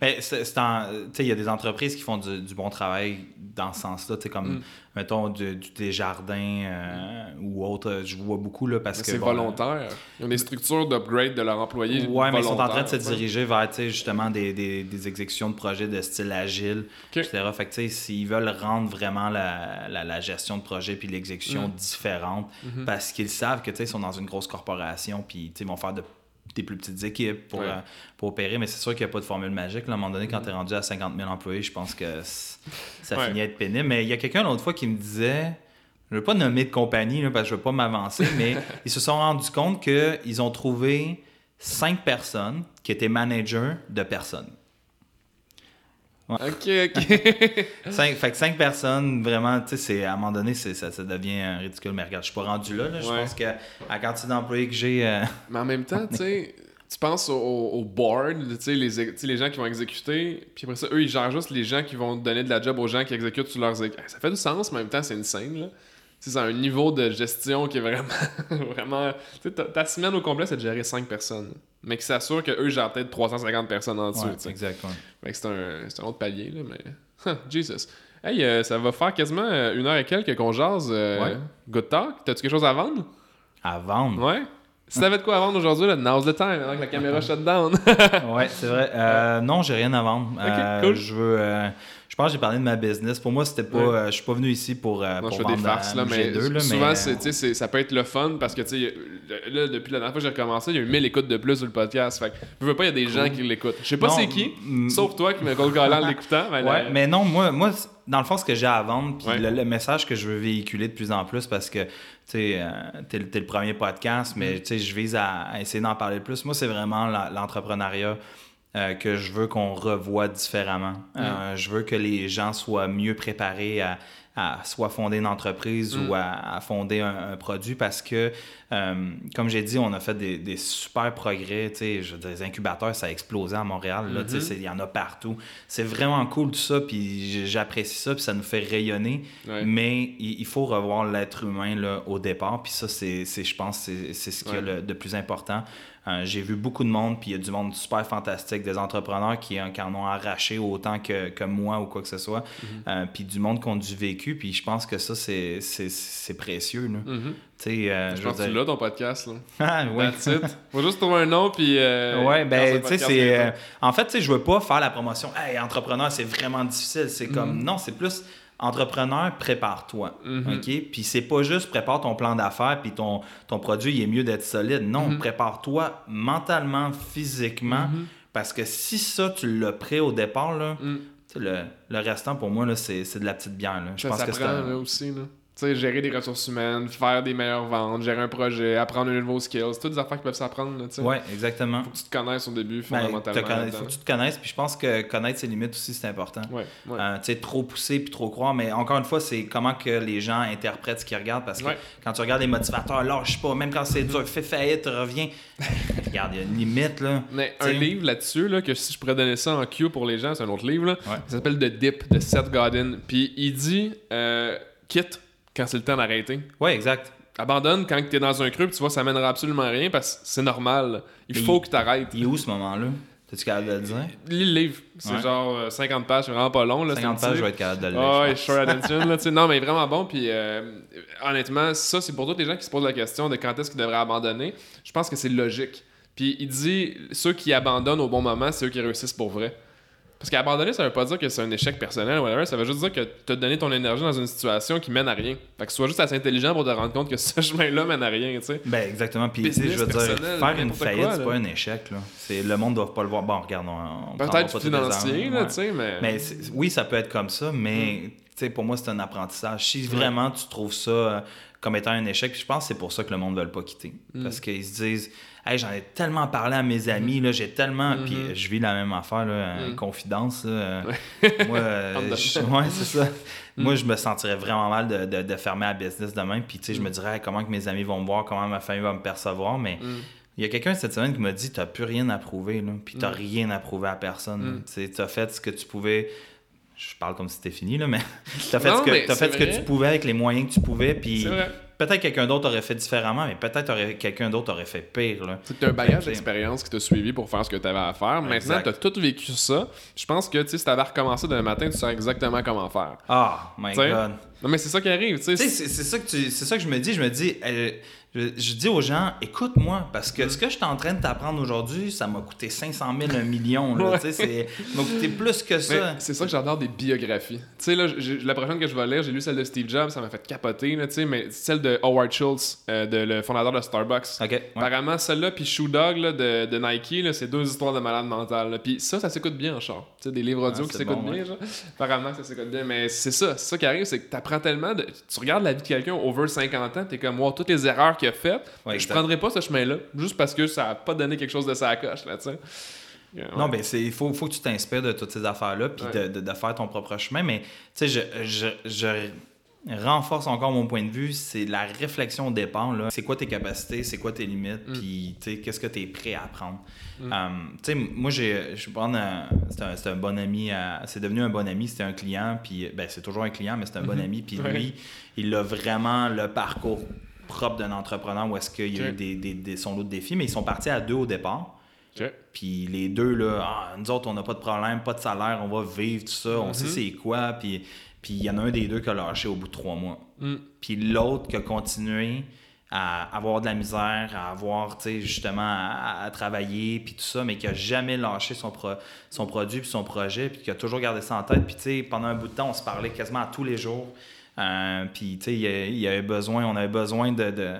Mais c'est, c'est en- tu sais, il y a des entreprises qui font du, du bon travail dans ce sens-là, tu sais, comme, Mm. mettons, du, du Desjardins euh, ou autre, je vois beaucoup, là, parce Mais que... c'est bon, volontaire. Ils ont des structures d'upgrade de leurs employés. Ouais, mais ils sont en train de se diriger vers justement des, des, des exécutions de projets de style agile, etc. Fait que s'ils veulent rendre vraiment la, la, la gestion de projet puis l'exécution Mm. différente, Mhm. parce qu'ils savent que tu sais, ils sont dans une grosse corporation puis ils vont faire de- des plus petites équipes pour, Ouais. euh, pour opérer, mais c'est sûr qu'il n'y a pas de formule magique. Là. À un moment donné, quand tu es rendu à 50 000 employés, je pense que ça Ouais. finit à être pénible. Mais il y a quelqu'un l'autre fois qui me disait, je ne veux pas nommer de compagnie là, parce que je ne veux pas m'avancer, mais ils se sont rendus compte qu'ils ont trouvé cinq personnes qui étaient managers de personnes. Ok, ok. Cinq, fait que cinq personnes, vraiment, tu sais, à un moment donné, ça, ça devient euh, ridicule. Mais regarde, je suis pas rendu là. là. Je pense que à la quantité d'employés que j'ai. euh, Mais en même temps, tu sais, tu penses au, au- board, tu sais, les, les gens qui vont exécuter, puis après ça, eux, ils gèrent juste les gens qui vont donner de la job aux gens qui exécutent sur leurs. Ça fait du sens, mais en même temps, c'est une scène, là. C'est un niveau de gestion qui est vraiment. vraiment tu sais, ta, ta semaine au complet, c'est de gérer 5 personnes. Mais qui s'assure qu'eux gèrent peut-être 350 personnes en dessous. ouais, tu sais. exact. ouais. Fait que c'est un, un autre palier, là, mais. Huh, Jesus. Hey, euh, ça va faire quasiment euh, une heure et quelques qu'on jase. euh, Ouais. Good talk. T'as-tu quelque chose à vendre? À vendre? Ouais. Si t'avais de quoi à vendre aujourd'hui, là, now's the time, avant que la caméra shut down. ouais, c'est vrai. Euh, non, j'ai rien à vendre. Euh, cool. Je veux. Je pense que j'ai parlé de ma business. Pour moi, c'était pas. Ouais. euh, je suis pas venu ici pour, euh, Non, pour je fais des farces, là, mais MG2, là, souvent, mais, c'est, euh, tu sais, c'est- ça peut être le fun parce que, tu sais, là, depuis la dernière fois que j'ai recommencé, il y a eu 1000 écoutes de plus sur le podcast. Fait que, je veux pas, il y a des gens qui l'écoutent. Je sais pas c'est qui, sauf toi qui me cold call en l'écoutant. Mais Ouais, là- mais non, moi, moi, dans le fond, ce que j'ai à vendre, puis Ouais. le, le message que je veux véhiculer de plus en plus, parce que, tu sais, euh, t'es, le- t'es le premier podcast, mais, Mm. tu sais, je vise à, à essayer d'en parler plus. Moi, c'est vraiment la- l'entrepreneuriat euh, que je veux qu'on revoie différemment. Mm. Euh, je veux que les gens soient mieux préparés à, à soit fonder une entreprise Mm. ou à, à fonder un, un produit parce que, euh, comme j'ai dit, on a fait des, des super progrès. Je les incubateurs, ça a explosé à Montréal. là, Mhm. c'est- Il y en a partout. C'est vraiment cool tout ça, puis j'apprécie ça, puis ça nous fait rayonner. Ouais. Mais il, il faut revoir l'être humain là, au départ, puis ça, c'est, je pense, c'est, ce qui Ouais. est le, de plus important. Euh, j'ai vu beaucoup de monde, puis il y a du monde super fantastique, des entrepreneurs qui, en- qui en ont arraché autant que, que moi ou quoi que ce soit, Mhm. Euh, puis du monde qui ont du vécu, puis je pense que ça, c'est, précieux. Là. Tu sais, euh, Je pense que tu l'as, ton podcast. Là. Ah, oui. That's it. Faut juste trouver un nom, puis. euh, ouais, ben, tu sais, c'est. euh, en fait, tu sais, je veux pas faire la promotion. Hey, entrepreneur, c'est vraiment difficile. C'est comme. Mhm. Non, c'est plus. Entrepreneur, prépare-toi. Mhm. OK? Puis c'est pas juste prépare ton plan d'affaires, puis ton, ton produit, il est mieux d'être solide. Non, Mhm. prépare-toi mentalement, physiquement. Mhm. Parce que si ça, tu l'as prêt au départ, là, le, le restant, pour moi, c'est, de la petite bière. Là. Je Ça pense que c'est aussi. Là. Tu sais, gérer des ressources humaines, faire des meilleures ventes, gérer un projet, apprendre un nouveau skills, toutes des affaires qui peuvent s'apprendre. Ouais, exactement. Faut que tu te connaisses au début, Ben, fondamentalement. là-dedans. faut que tu te connaisses, puis je pense que connaître ses limites aussi, c'est important. Ouais, ouais. Euh, tu sais, trop pousser puis trop croire, mais encore une fois, c'est comment que les gens interprètent ce qu'ils regardent, parce que Ouais. quand tu regardes les motivateurs, lâche pas, même quand c'est dur, fais faillite, reviens. Regarde, il y a une limite, là. Mais T'sais. un livre là-dessus, là, que si je pourrais donner ça en cue pour les gens, c'est un autre livre, là. Ça s'appelle The Dip de Seth Godin. Puis il dit euh, quitte quand c'est le temps d'arrêter. Ouais, exact. Abandonne quand t'es dans un creux, puis tu vois, ça mènera absolument à rien parce que c'est normal. Il Mais faut il- que t'arrêtes. Il est où ce moment-là? T'es-tu capable de le dire? Lis le livre. C'est Ouais. genre euh, 50 pages, c'est vraiment pas long. Là, c'est 50 un pages, je vais être capable de le lire. Je ouais, short attention, là, tu. Non, mais vraiment bon. Puis euh, honnêtement, ça, c'est pour tous les gens qui se posent la question de quand est-ce qu'ils devraient abandonner. Je pense que c'est logique. Puis il dit ceux qui abandonnent au bon moment, c'est eux qui réussissent pour vrai. Parce qu'abandonner, ça veut pas dire que c'est un échec personnel ou whatever. Ça veut juste dire que tu as donné ton énergie dans une situation qui mène à rien. Fait que sois juste assez intelligent pour te rendre compte que ce chemin-là mène à rien, tu sais. Ben exactement. Puis, tu sais, Business, je veux dire, faire une faillite, c'est pas un échec. Là. C'est, le monde doit pas le voir. Bon, regarde, on, on Peut-être financier, là, ouais. tu sais, mais. Mais oui, ça peut être comme ça, mais Mm. tu sais, pour moi, c'est un apprentissage. Si vraiment tu trouves ça euh, comme étant un échec, puis je pense que c'est pour ça que le monde ne veut pas quitter. Mm. Parce qu'ils se disent, hey, j'en ai tellement parlé à mes amis, là, j'ai tellement. Puis Mm-hmm. euh, je vis la même affaire, là, une Mm. confidence. là, euh, moi, euh, Entre je- ouais, c'est ça. Moi, je me sentirais vraiment mal de, de, de fermer la business demain. Puis, tu sais, je me dirais, Hey, comment que mes amis vont me voir, comment ma famille va me percevoir. Mais Mm. il y a quelqu'un cette semaine qui m'a dit, t'as plus rien à prouver, là. Puis, t'as Mm. rien à prouver à personne. Mm. Tu t'as fait ce que tu pouvais. Je parle comme si c'était fini, là, mais t'as fait, Non, ce que, t'as fait ce que tu pouvais avec les moyens que tu pouvais. Puis, C'est vrai. Peut-être quelqu'un d'autre aurait fait différemment, mais peut-être quelqu'un d'autre aurait fait pire, là. C'est un bagage d'expérience qui t'a suivi pour faire ce que tu avais à faire. Maintenant, tu as tout vécu ça. Je pense que si tu avais recommencé demain matin, tu saurais exactement comment faire. Ah, my T'sais, God. Non, mais c'est ça qui arrive. Tu sais. C'est ça, que tu- c'est ça que je me dis. Je me dis, euh, je, je dis aux gens, écoute-moi, parce Mm. que ce que je suis en train de t'apprendre aujourd'hui, ça m'a coûté 500 000, un million. là. Ouais. Tu sais, c'est- Ça m'a coûté plus que ça. c'est ça que j'adore des biographies. Tu sais, là, la prochaine que je vais lire, j'ai lu celle de Steve Jobs, ça m'a fait capoter, là, tu sais, mais celle de Howard Schultz, euh, de, le fondateur de Starbucks. OK. ouais. Apparemment, celle-là, puis Shoe Dog là, de, de Nike, là, c'est deux histoires de malade mental. là. Puis ça, ça s'écoute bien en char. Tu sais, des livres audio Ah, qui s'écoutent bon, bien, ouais. genre. Apparemment, ça s'écoute bien. Mais c'est ça, c'est ça qui arrive, c'est que t'apprends tellement de. Tu regardes la vie de quelqu'un over 50 ans, t'es comme, wow, toutes les erreurs qu'il a faites, Ouais, je prendrais pas ce chemin-là, juste parce que ça a pas donné quelque chose de sa coche, là, tu sais. Ouais. Non, ben c'est il faut, faut que tu t'inspires de toutes ces affaires-là, puis Ouais. de, de- de faire ton propre chemin. Mais tu sais, je, je, je renforce encore mon point de vue, c'est la réflexion au départ. C'est quoi tes capacités, c'est quoi tes limites, Mm. puis qu'est-ce que tu es prêt à apprendre. Euh, tu sais, moi, j'ai, je vais prendre un, c'est un, bon ami, c'est devenu un bon ami, c'était un client, puis ben, c'est toujours un client, mais c'est un bon ami, puis Mm-hmm. Ouais. lui, il a vraiment le parcours propre d'un entrepreneur où est-ce qu'il y a eu des, des, des- son lot de défis, mais ils sont partis à deux au départ. Puis les deux, là, ah, nous autres, on n'a pas de problème, pas de salaire, on va vivre, tout ça, on sait c'est quoi. Puis puis il y en a un des deux qui a lâché au bout de trois mois. Mm. Puis l'autre qui a continué à avoir de la misère, à avoir, tu sais, justement, à, à travailler, puis tout ça, mais qui a jamais lâché son, pro- son produit puis son projet, puis qui a toujours gardé ça en tête. Puis, tu sais, pendant un bout de temps, on se parlait quasiment à tous les jours. Euh, puis, tu sais, il y a- il y avait besoin, on avait besoin de, de,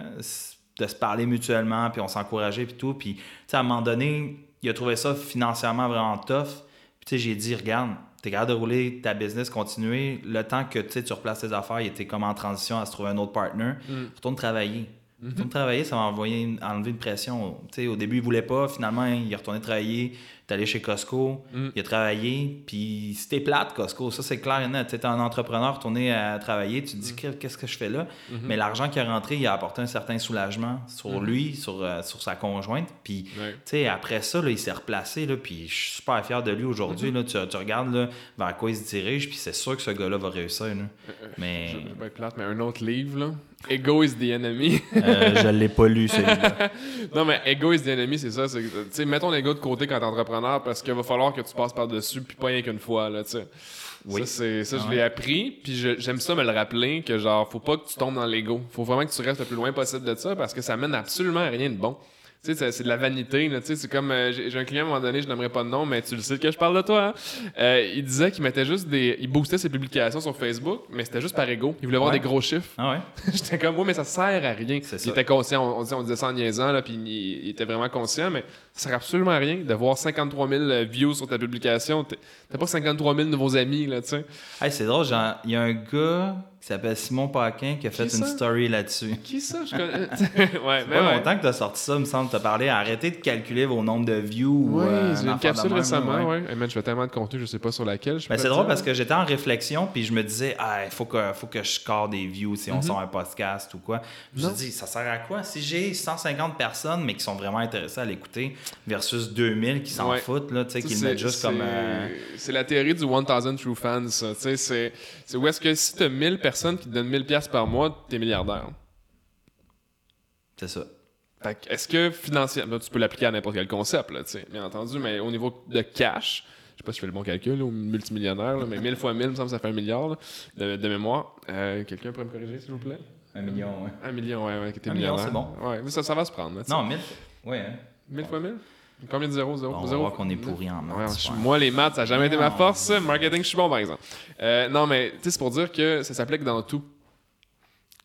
de se parler mutuellement, puis on s'encourageait, puis tout. Puis, tu sais, à un moment donné, il a trouvé ça financièrement vraiment tough. Puis, tu sais, j'ai dit, regarde, t'es capable de rouler ta business, continuer. Le temps que tu sais, tu replaces tes affaires, il était comme en transition à se trouver un autre partner. Mm. Retourne travailler. Retourne travailler, ça m'a envoyé enlevé une pression. Au début, il voulait pas. Finalement, il est retourné travailler. Il est allé chez Costco. Mm. Il a travaillé. Puis c'était plate, Costco. Ça, c'est clair et net. Tu es un entrepreneur retourné à travailler. Tu te Mm. dis, Que- qu'est-ce que je fais là? Mm-hmm. Mais l'argent qui est rentré, il a apporté un certain soulagement sur Mm. lui, sur, euh, sur sa conjointe. Puis Ouais. après ça, là, il s'est replacé, là, puis je suis super fier de lui aujourd'hui. Là. Tu, tu regardes là, vers quoi il se dirige, puis c'est sûr que ce gars-là va réussir. là. Mais Je vais pas être plate, mais un autre livre, là. Ego is the enemy. euh, je l'ai pas lu, celui-là. non, mais ego is the enemy, c'est ça. Tu sais, mets ton ego de côté quand t'es entrepreneur parce qu'il va falloir que tu passes par-dessus, puis pas rien qu'une fois, là, tu sais. Oui. Ça, c'est, ça Ah je ouais. l'ai appris, puis j'aime ça me le rappeler que, genre, faut pas que tu tombes dans l'ego. Faut vraiment que tu restes le plus loin possible de ça parce que ça mène absolument à rien de bon. Tu sais, c'est- c'est de la vanité, là, tu sais, c'est comme, euh, j'ai j'ai un client à un moment donné, je n'aimerais pas de nom, mais tu le sais que je parle de toi, hein? Euh, il disait qu'il mettait juste des... Il boostait ses publications sur Facebook, mais c'était juste par ego. Il voulait avoir Ouais. des gros chiffres. Ah ouais? J'étais comme, ouais, mais ça sert à rien. Il ça. était conscient, on, on disait, on disait ça en niaisant, là, puis il, il était vraiment conscient, mais ça sert absolument à rien de voir 53 000 views sur ta publication. T'as pas 53 000 nouveaux amis, là, tu sais. Hey, c'est drôle, genre, il y a un gars qui s'appelle Simon Paquin qui a fait Qui une story là-dessus. Qui ça? Je connais. ouais, mais Pas ouais. longtemps que tu as sorti ça, me semble, tu as parlé. Arrêtez de calculer vos nombres de views. Oui, ou, euh, j'ai une capsule récemment, ouais. Hey, man, je fais tellement de contenu, je sais pas sur laquelle. Ben, pas c'est drôle parce que j'étais en réflexion, puis je me disais, ah, il faut que, faut que je score des views si on sort un podcast ou quoi. Je me dit, ça sert à quoi? Si j'ai 150 personnes, mais qui sont vraiment intéressées à l'écouter, versus 2000 qui s'en Ouais. foutent, là, tu sais, qui le mettent juste c'est- comme. euh, C'est la théorie du 1000 true fans, ça. Tu sais, c'est c'est où est-ce que si t'as 1000 personnes qui te donnent 1000 pièces par mois, t'es milliardaire. C'est ça. Fait que est-ce que financièrement, tu peux l'appliquer à n'importe quel concept, là, tu sais, bien entendu, mais au niveau de cash, je sais pas si je fais le bon calcul, là, ou multimillionnaire, là, mais 1000 fois 1000, il me semble que ça fait un milliard là, de, de mémoire. Euh, Quelqu'un pourrait me corriger, s'il vous plaît? Un million, ouais. Un million, ouais, ouais, qui était Un million, c'est bon. Ouais, mais ça, ça va se prendre, là. Non, 1000. Ouais, hein. 1000 fois 1000? Combien de zéros? Zéro, On va voir qu'on est pourri en maths. Ouais, moi, les maths, ça n'a jamais été ma force. Marketing, je suis bon, par exemple. Euh, non, mais tu sais, c'est pour dire que ça s'applique dans tout.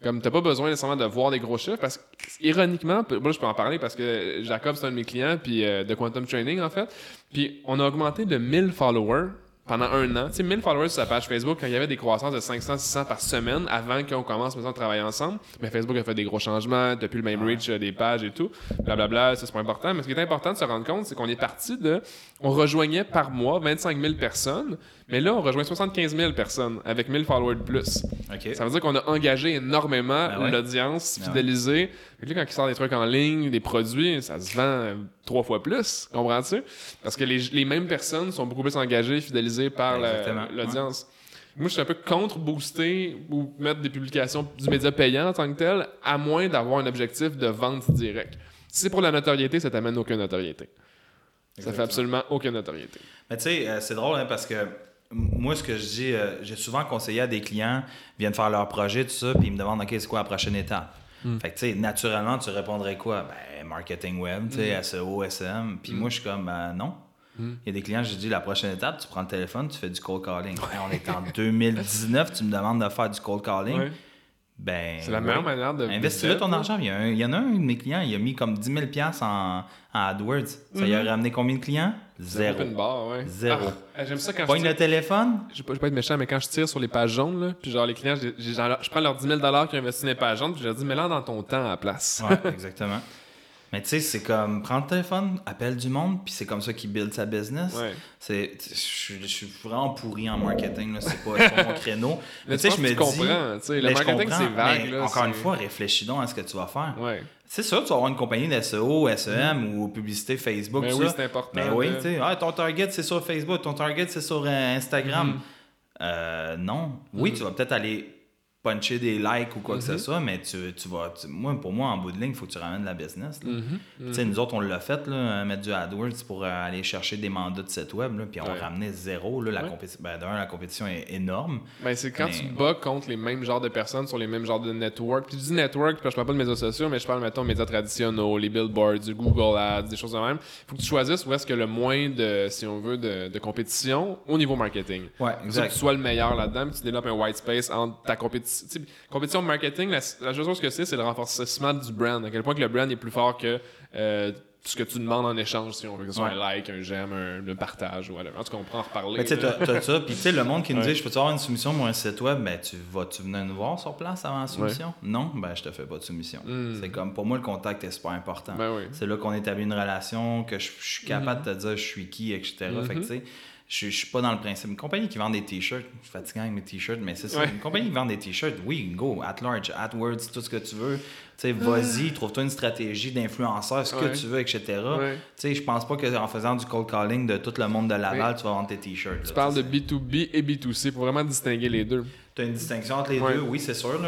Comme t'as pas besoin nécessairement de voir des gros chiffres parce que, ironiquement, moi je peux en parler parce que Jacob, c'est un de mes clients puis euh, de Quantum Training en fait. Puis on a augmenté de 1000 followers pendant un an. Tu sais, 1000 followers sur sa page Facebook quand il y avait des croissances de 500, 600 par semaine avant qu'on commence maintenant à travailler ensemble. Mais Facebook a fait des gros changements, plus le même reach euh, des pages et tout. Blablabla, ça c'est pas important. Mais ce qui est important de se rendre compte, c'est qu'on est parti de. On rejoignait par mois 25 000 personnes, mais là on rejoint 75 000 personnes avec 1000 followers de plus. OK. Ça veut dire qu'on a engagé énormément Ben ouais. l'audience, Ben ouais. fidélisé. Là, quand il sort des trucs en ligne, des produits, ça se vend euh, trois fois plus. Comprends-tu? Parce que les, les mêmes personnes sont beaucoup plus engagées, fidélisées par la- Exactement. l'audience. Moi, je suis un peu contre booster ou mettre des publications du média payant en tant que tel, à moins d'avoir un objectif de vente directe. Si c'est pour la notoriété, ça t'amène aucune notoriété. Ça fait Exactement. absolument aucune notoriété. Mais tu sais, euh, c'est drôle hein, parce que moi, ce que je dis, euh, j'ai souvent conseillé à des clients, viennent faire leur projet, tout ça, puis ils me demandent, OK, c'est quoi la prochaine étape? Hmm. Fait que, tu sais, naturellement, tu répondrais quoi? Ben, marketing web, tu Hmm. sais, SEO, SM. Puis moi, je suis comme, ben, non. Il y a des clients, je dis, la prochaine étape, tu prends le téléphone, tu fais du cold calling. On est en 2019, tu me demandes de faire du cold calling. Ouais. Ben, C'est la meilleure ouais. manière de. Investis-le de- ton argent. Il y, a un- il y en a un de mes clients, il a mis comme 10 000 en, en AdWords. Ça lui a ramené combien de clients? Zéro. Open bar, ouais. Zéro. Ah, J'aime ça quand je Pogne tire- le téléphone, je vais pas, je vais pas être méchant, mais quand je tire sur les pages jaunes, là, puis genre les clients, genre, je prends leurs 10 000 qu'ils ont investi dans les pages jaunes, puis je leur dis, mets-le dans ton temps à la place. Ouais, exactement. Mais tu sais, c'est comme prends le téléphone, appelle du monde, puis c'est comme ça qu'il build sa business. Ouais. C'est, je, suis- vraiment pourri en marketing, là. c'est pas, mon créneau. Mais Mais tu sais, je me dis. comprends, tu sais, le marketing, c'est vague, là, encore une fois, réfléchis donc à ce que tu vas faire. Ouais. C'est sûr, tu vas avoir une compagnie d'SEO, SEM ou publicité Facebook, Mais tout oui, c'est important. Mais oui, tu sais, ah, ton target c'est sur Facebook, ton target c'est sur euh, Instagram. Mhm. Euh, non. Oui, tu vas peut-être aller puncher des likes ou quoi que Mhm. ce soit, mais tu, tu vas. tu- moi, pour moi, en bout de ligne, il faut que tu ramènes de la business. là. Mhm. Sais, nous autres, on l'a fait, là, euh, mettre du AdWords pour euh, aller chercher des mandats de site web, là, puis on Ouais. ramenait zéro. Là, la Ouais. compétition, ben, d'un, la compétition est énorme. Ben, c'est quand Mais- tu te bats contre les mêmes genres de personnes sur les mêmes genres de network. Puis je dis network, puis je parle pas de médias sociaux, mais je parle, mettons, médias traditionnels, les billboards, du Google Ads, des choses de même. Faut que tu choisisses où est-ce que le moins de, si on veut, de, de compétition au niveau marketing. Ouais, Faut que tu sois le meilleur là-dedans, puis tu développes un white space entre ta compétition. Tu Compétition marketing, la, la seule chose que c'est, c'est le renforcement du brand. À quel point que le brand est plus fort que euh, ce que tu demandes en échange, si on veut, que ce soit Ouais. un like, un j'aime, un, un partage, ou whatever. En tout cas, on pourra en reparler. Mais tu sais, ça. Puis tu sais, le monde qui nous Ouais. dit, je peux-tu avoir une soumission pour un site web? Ben, tu vas-tu venir nous voir sur place avant la soumission? Non, ben, je te fais pas de soumission. Mm. C'est comme, pour moi, le contact est super important. Ben oui. C'est là qu'on établit une relation, que je, je suis capable de te dire je suis qui, etc. Fait que tu sais, je, je suis pas dans le principe. Une compagnie qui vend des t-shirts, je suis fatiguant avec mes t-shirts, mais c'est ça. Ouais. Une compagnie qui vend des t-shirts, oui, go, at large, at words, tout ce que tu veux. Tu sais, vas-y, trouve-toi une stratégie d'influenceur, ce Ouais. que tu veux, etc. Ouais. Tu sais, je pense pas qu'en faisant du cold calling de tout le monde de Laval, tu vas vendre tes t-shirts. Tu là, parles de sais. B2B et B2C pour vraiment distinguer les deux. Tu as une distinction entre les Ouais. deux, oui, c'est sûr.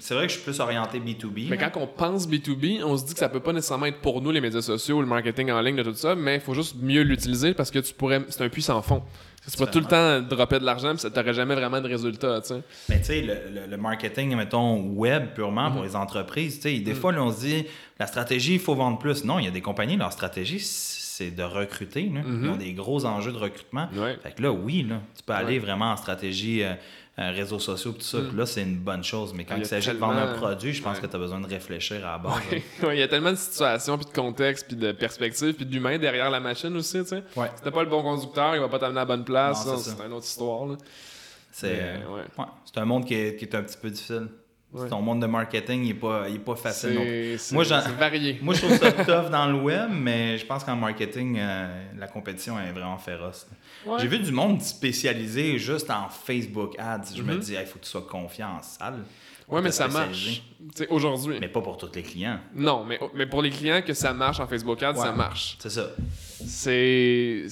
C'est vrai que je suis plus orienté B2B. Mais là. quand on pense B2B, on se dit que ça peut pas nécessairement être pour nous les médias sociaux, le marketing en ligne, de tout ça, mais il faut juste mieux l'utiliser parce que tu pourrais. C'est un puits sans fond. Tu vas tout le temps dropper de l'argent, puis tu n'aurais jamais vraiment de résultat. tu sais. Mais tu sais, le, le- le marketing, mettons, web purement Mhm. pour les entreprises, tu sais, des fois, là, on se dit, la stratégie, il faut vendre plus. Non, il y a des compagnies, leur stratégie, c'est de recruter. là. Mhm. Ils ont des gros enjeux de recrutement. Ouais. Fait que là, oui, là, tu peux aller vraiment en stratégie euh, réseaux sociaux, tout ça. Puis là, c'est une bonne chose. Mais quand Il s'agit de vendre un produit, je pense Ouais. que tu as besoin de réfléchir à la base. Ouais. Ouais, Il y a tellement de situations, puis de contexte, puis de perspectives, puis d'humains derrière la machine aussi. tu sais. Ouais. Si t'as pas le bon conducteur, il va pas t'amener à la bonne place. C'est une autre histoire. C'est Mais, ouais. ouais, c'est un monde qui est, qui est un petit peu difficile. Ouais. Ton monde de marketing, il est pas, il est pas facile Moi, c'est varié. Moi, je trouve ça tough dans le web, mais je pense qu'en marketing, euh, la compétition est vraiment féroce. Ouais. J'ai vu du monde spécialisé juste en Facebook Ads. Je me Mhm. dis, il faut que tu sois confiant en salle. Ouais, mais ça marche. Aujourd'hui. Mais pas pour tous les clients. Non, mais, mais pour les clients que ça marche en Facebook Ads, ça marche. C'est ça. C'est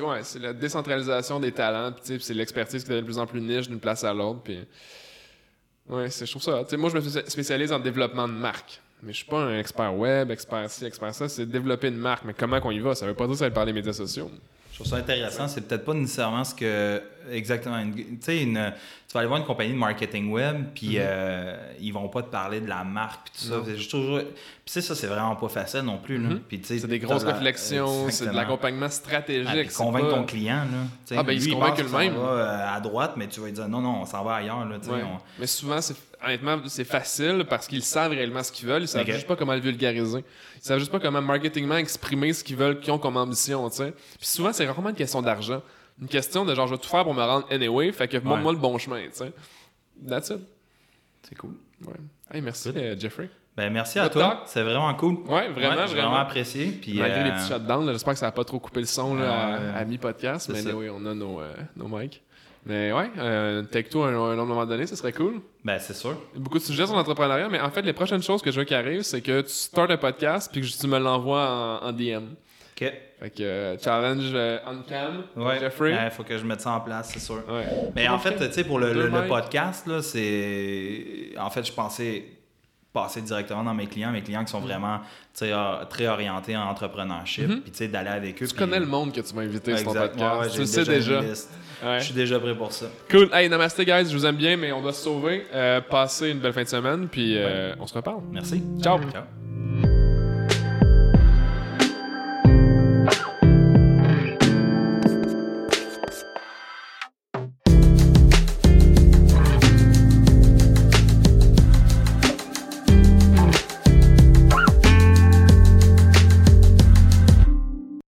ouais, c'est la décentralisation des talents, c'est l'expertise qui devient de plus en plus niche d'une place à l'autre, puis ouais, c'est je trouve ça. Moi je me spécia- spécialise en développement de marque. Mais je suis pas un expert web, expert ci, expert ça, c'est développer une marque. Mais comment qu'on y va? Ça veut pas dire ça va par les médias sociaux. Je trouve ça intéressant. C'est peut-être pas nécessairement ce que. Exactement. Tu sais, une- tu vas aller voir une compagnie de marketing web, puis euh, ils vont pas te parler de la marque, puis tout ça. Toujours. Puis, tu sais, ça, c'est vraiment pas facile non plus. Mhm. Sais, C'est des grosses réflexions, c'est de l'accompagnement Ah, stratégique. c'est convaincre pas- ton client, là. Ah, ben, il se lui, convainc pense s'en va, euh, à droite, mais tu vas lui dire non, non, on s'en va ailleurs, là. Ouais. on- Mais souvent, c'est honnêtement, c'est facile parce qu'ils savent réellement ce qu'ils veulent. Ils savent juste pas comment le vulgariser. Ils savent juste pas comment marketingment exprimer ce qu'ils veulent, qu'ils ont comme ambition, tu sais. Puis souvent, c'est rarement une question d'argent. Une question de genre, je vais tout faire pour me rendre anyway, fait que montre-moi le bon chemin, tu sais. That's it. C'est cool. Ouais. Hey, merci, euh, Jeffrey. Ben, merci à toi. C'est vraiment cool. Ouais, vraiment, vraiment. apprécié. Puis, Malgré les euh, petits shutdowns, j'espère que ça a pas trop coupé le son là, Ah, à, ouais. à mi-podcast. Mais oui, on a nos, euh, nos mics. Mais ouais, euh, take-two à un, un moment donné, ce serait cool. Ben, c'est sûr. beaucoup de sujets sur l'entrepreneuriat, mais en fait, les prochaines choses que je veux qui arrivent, c'est que tu startes un podcast puis que tu me l'envoies en, en DM. OK. Fait que euh, challenge euh, on cam, Ouais. Jeffrey. Il faut que je mette ça en place, c'est sûr. Ouais. Mais en fait, tu sais, pour le, podcast, là, c'est. En fait, je pensais passer directement dans mes clients, mes clients qui sont vraiment tu sais, euh, très orientés en entrepreneurship, Mhm. puis tu sais, d'aller avec eux. Tu connais le monde que tu m'as invité sur ton podcast. Ouais, ouais, tu j'ai le sais déjà. Je suis déjà prêt pour ça. Cool. Hey, namaste, guys. Je vous aime bien, mais on doit se sauver. Euh, passez une belle fin de semaine, puis euh, on se reparle. Merci. Ciao. Ciao.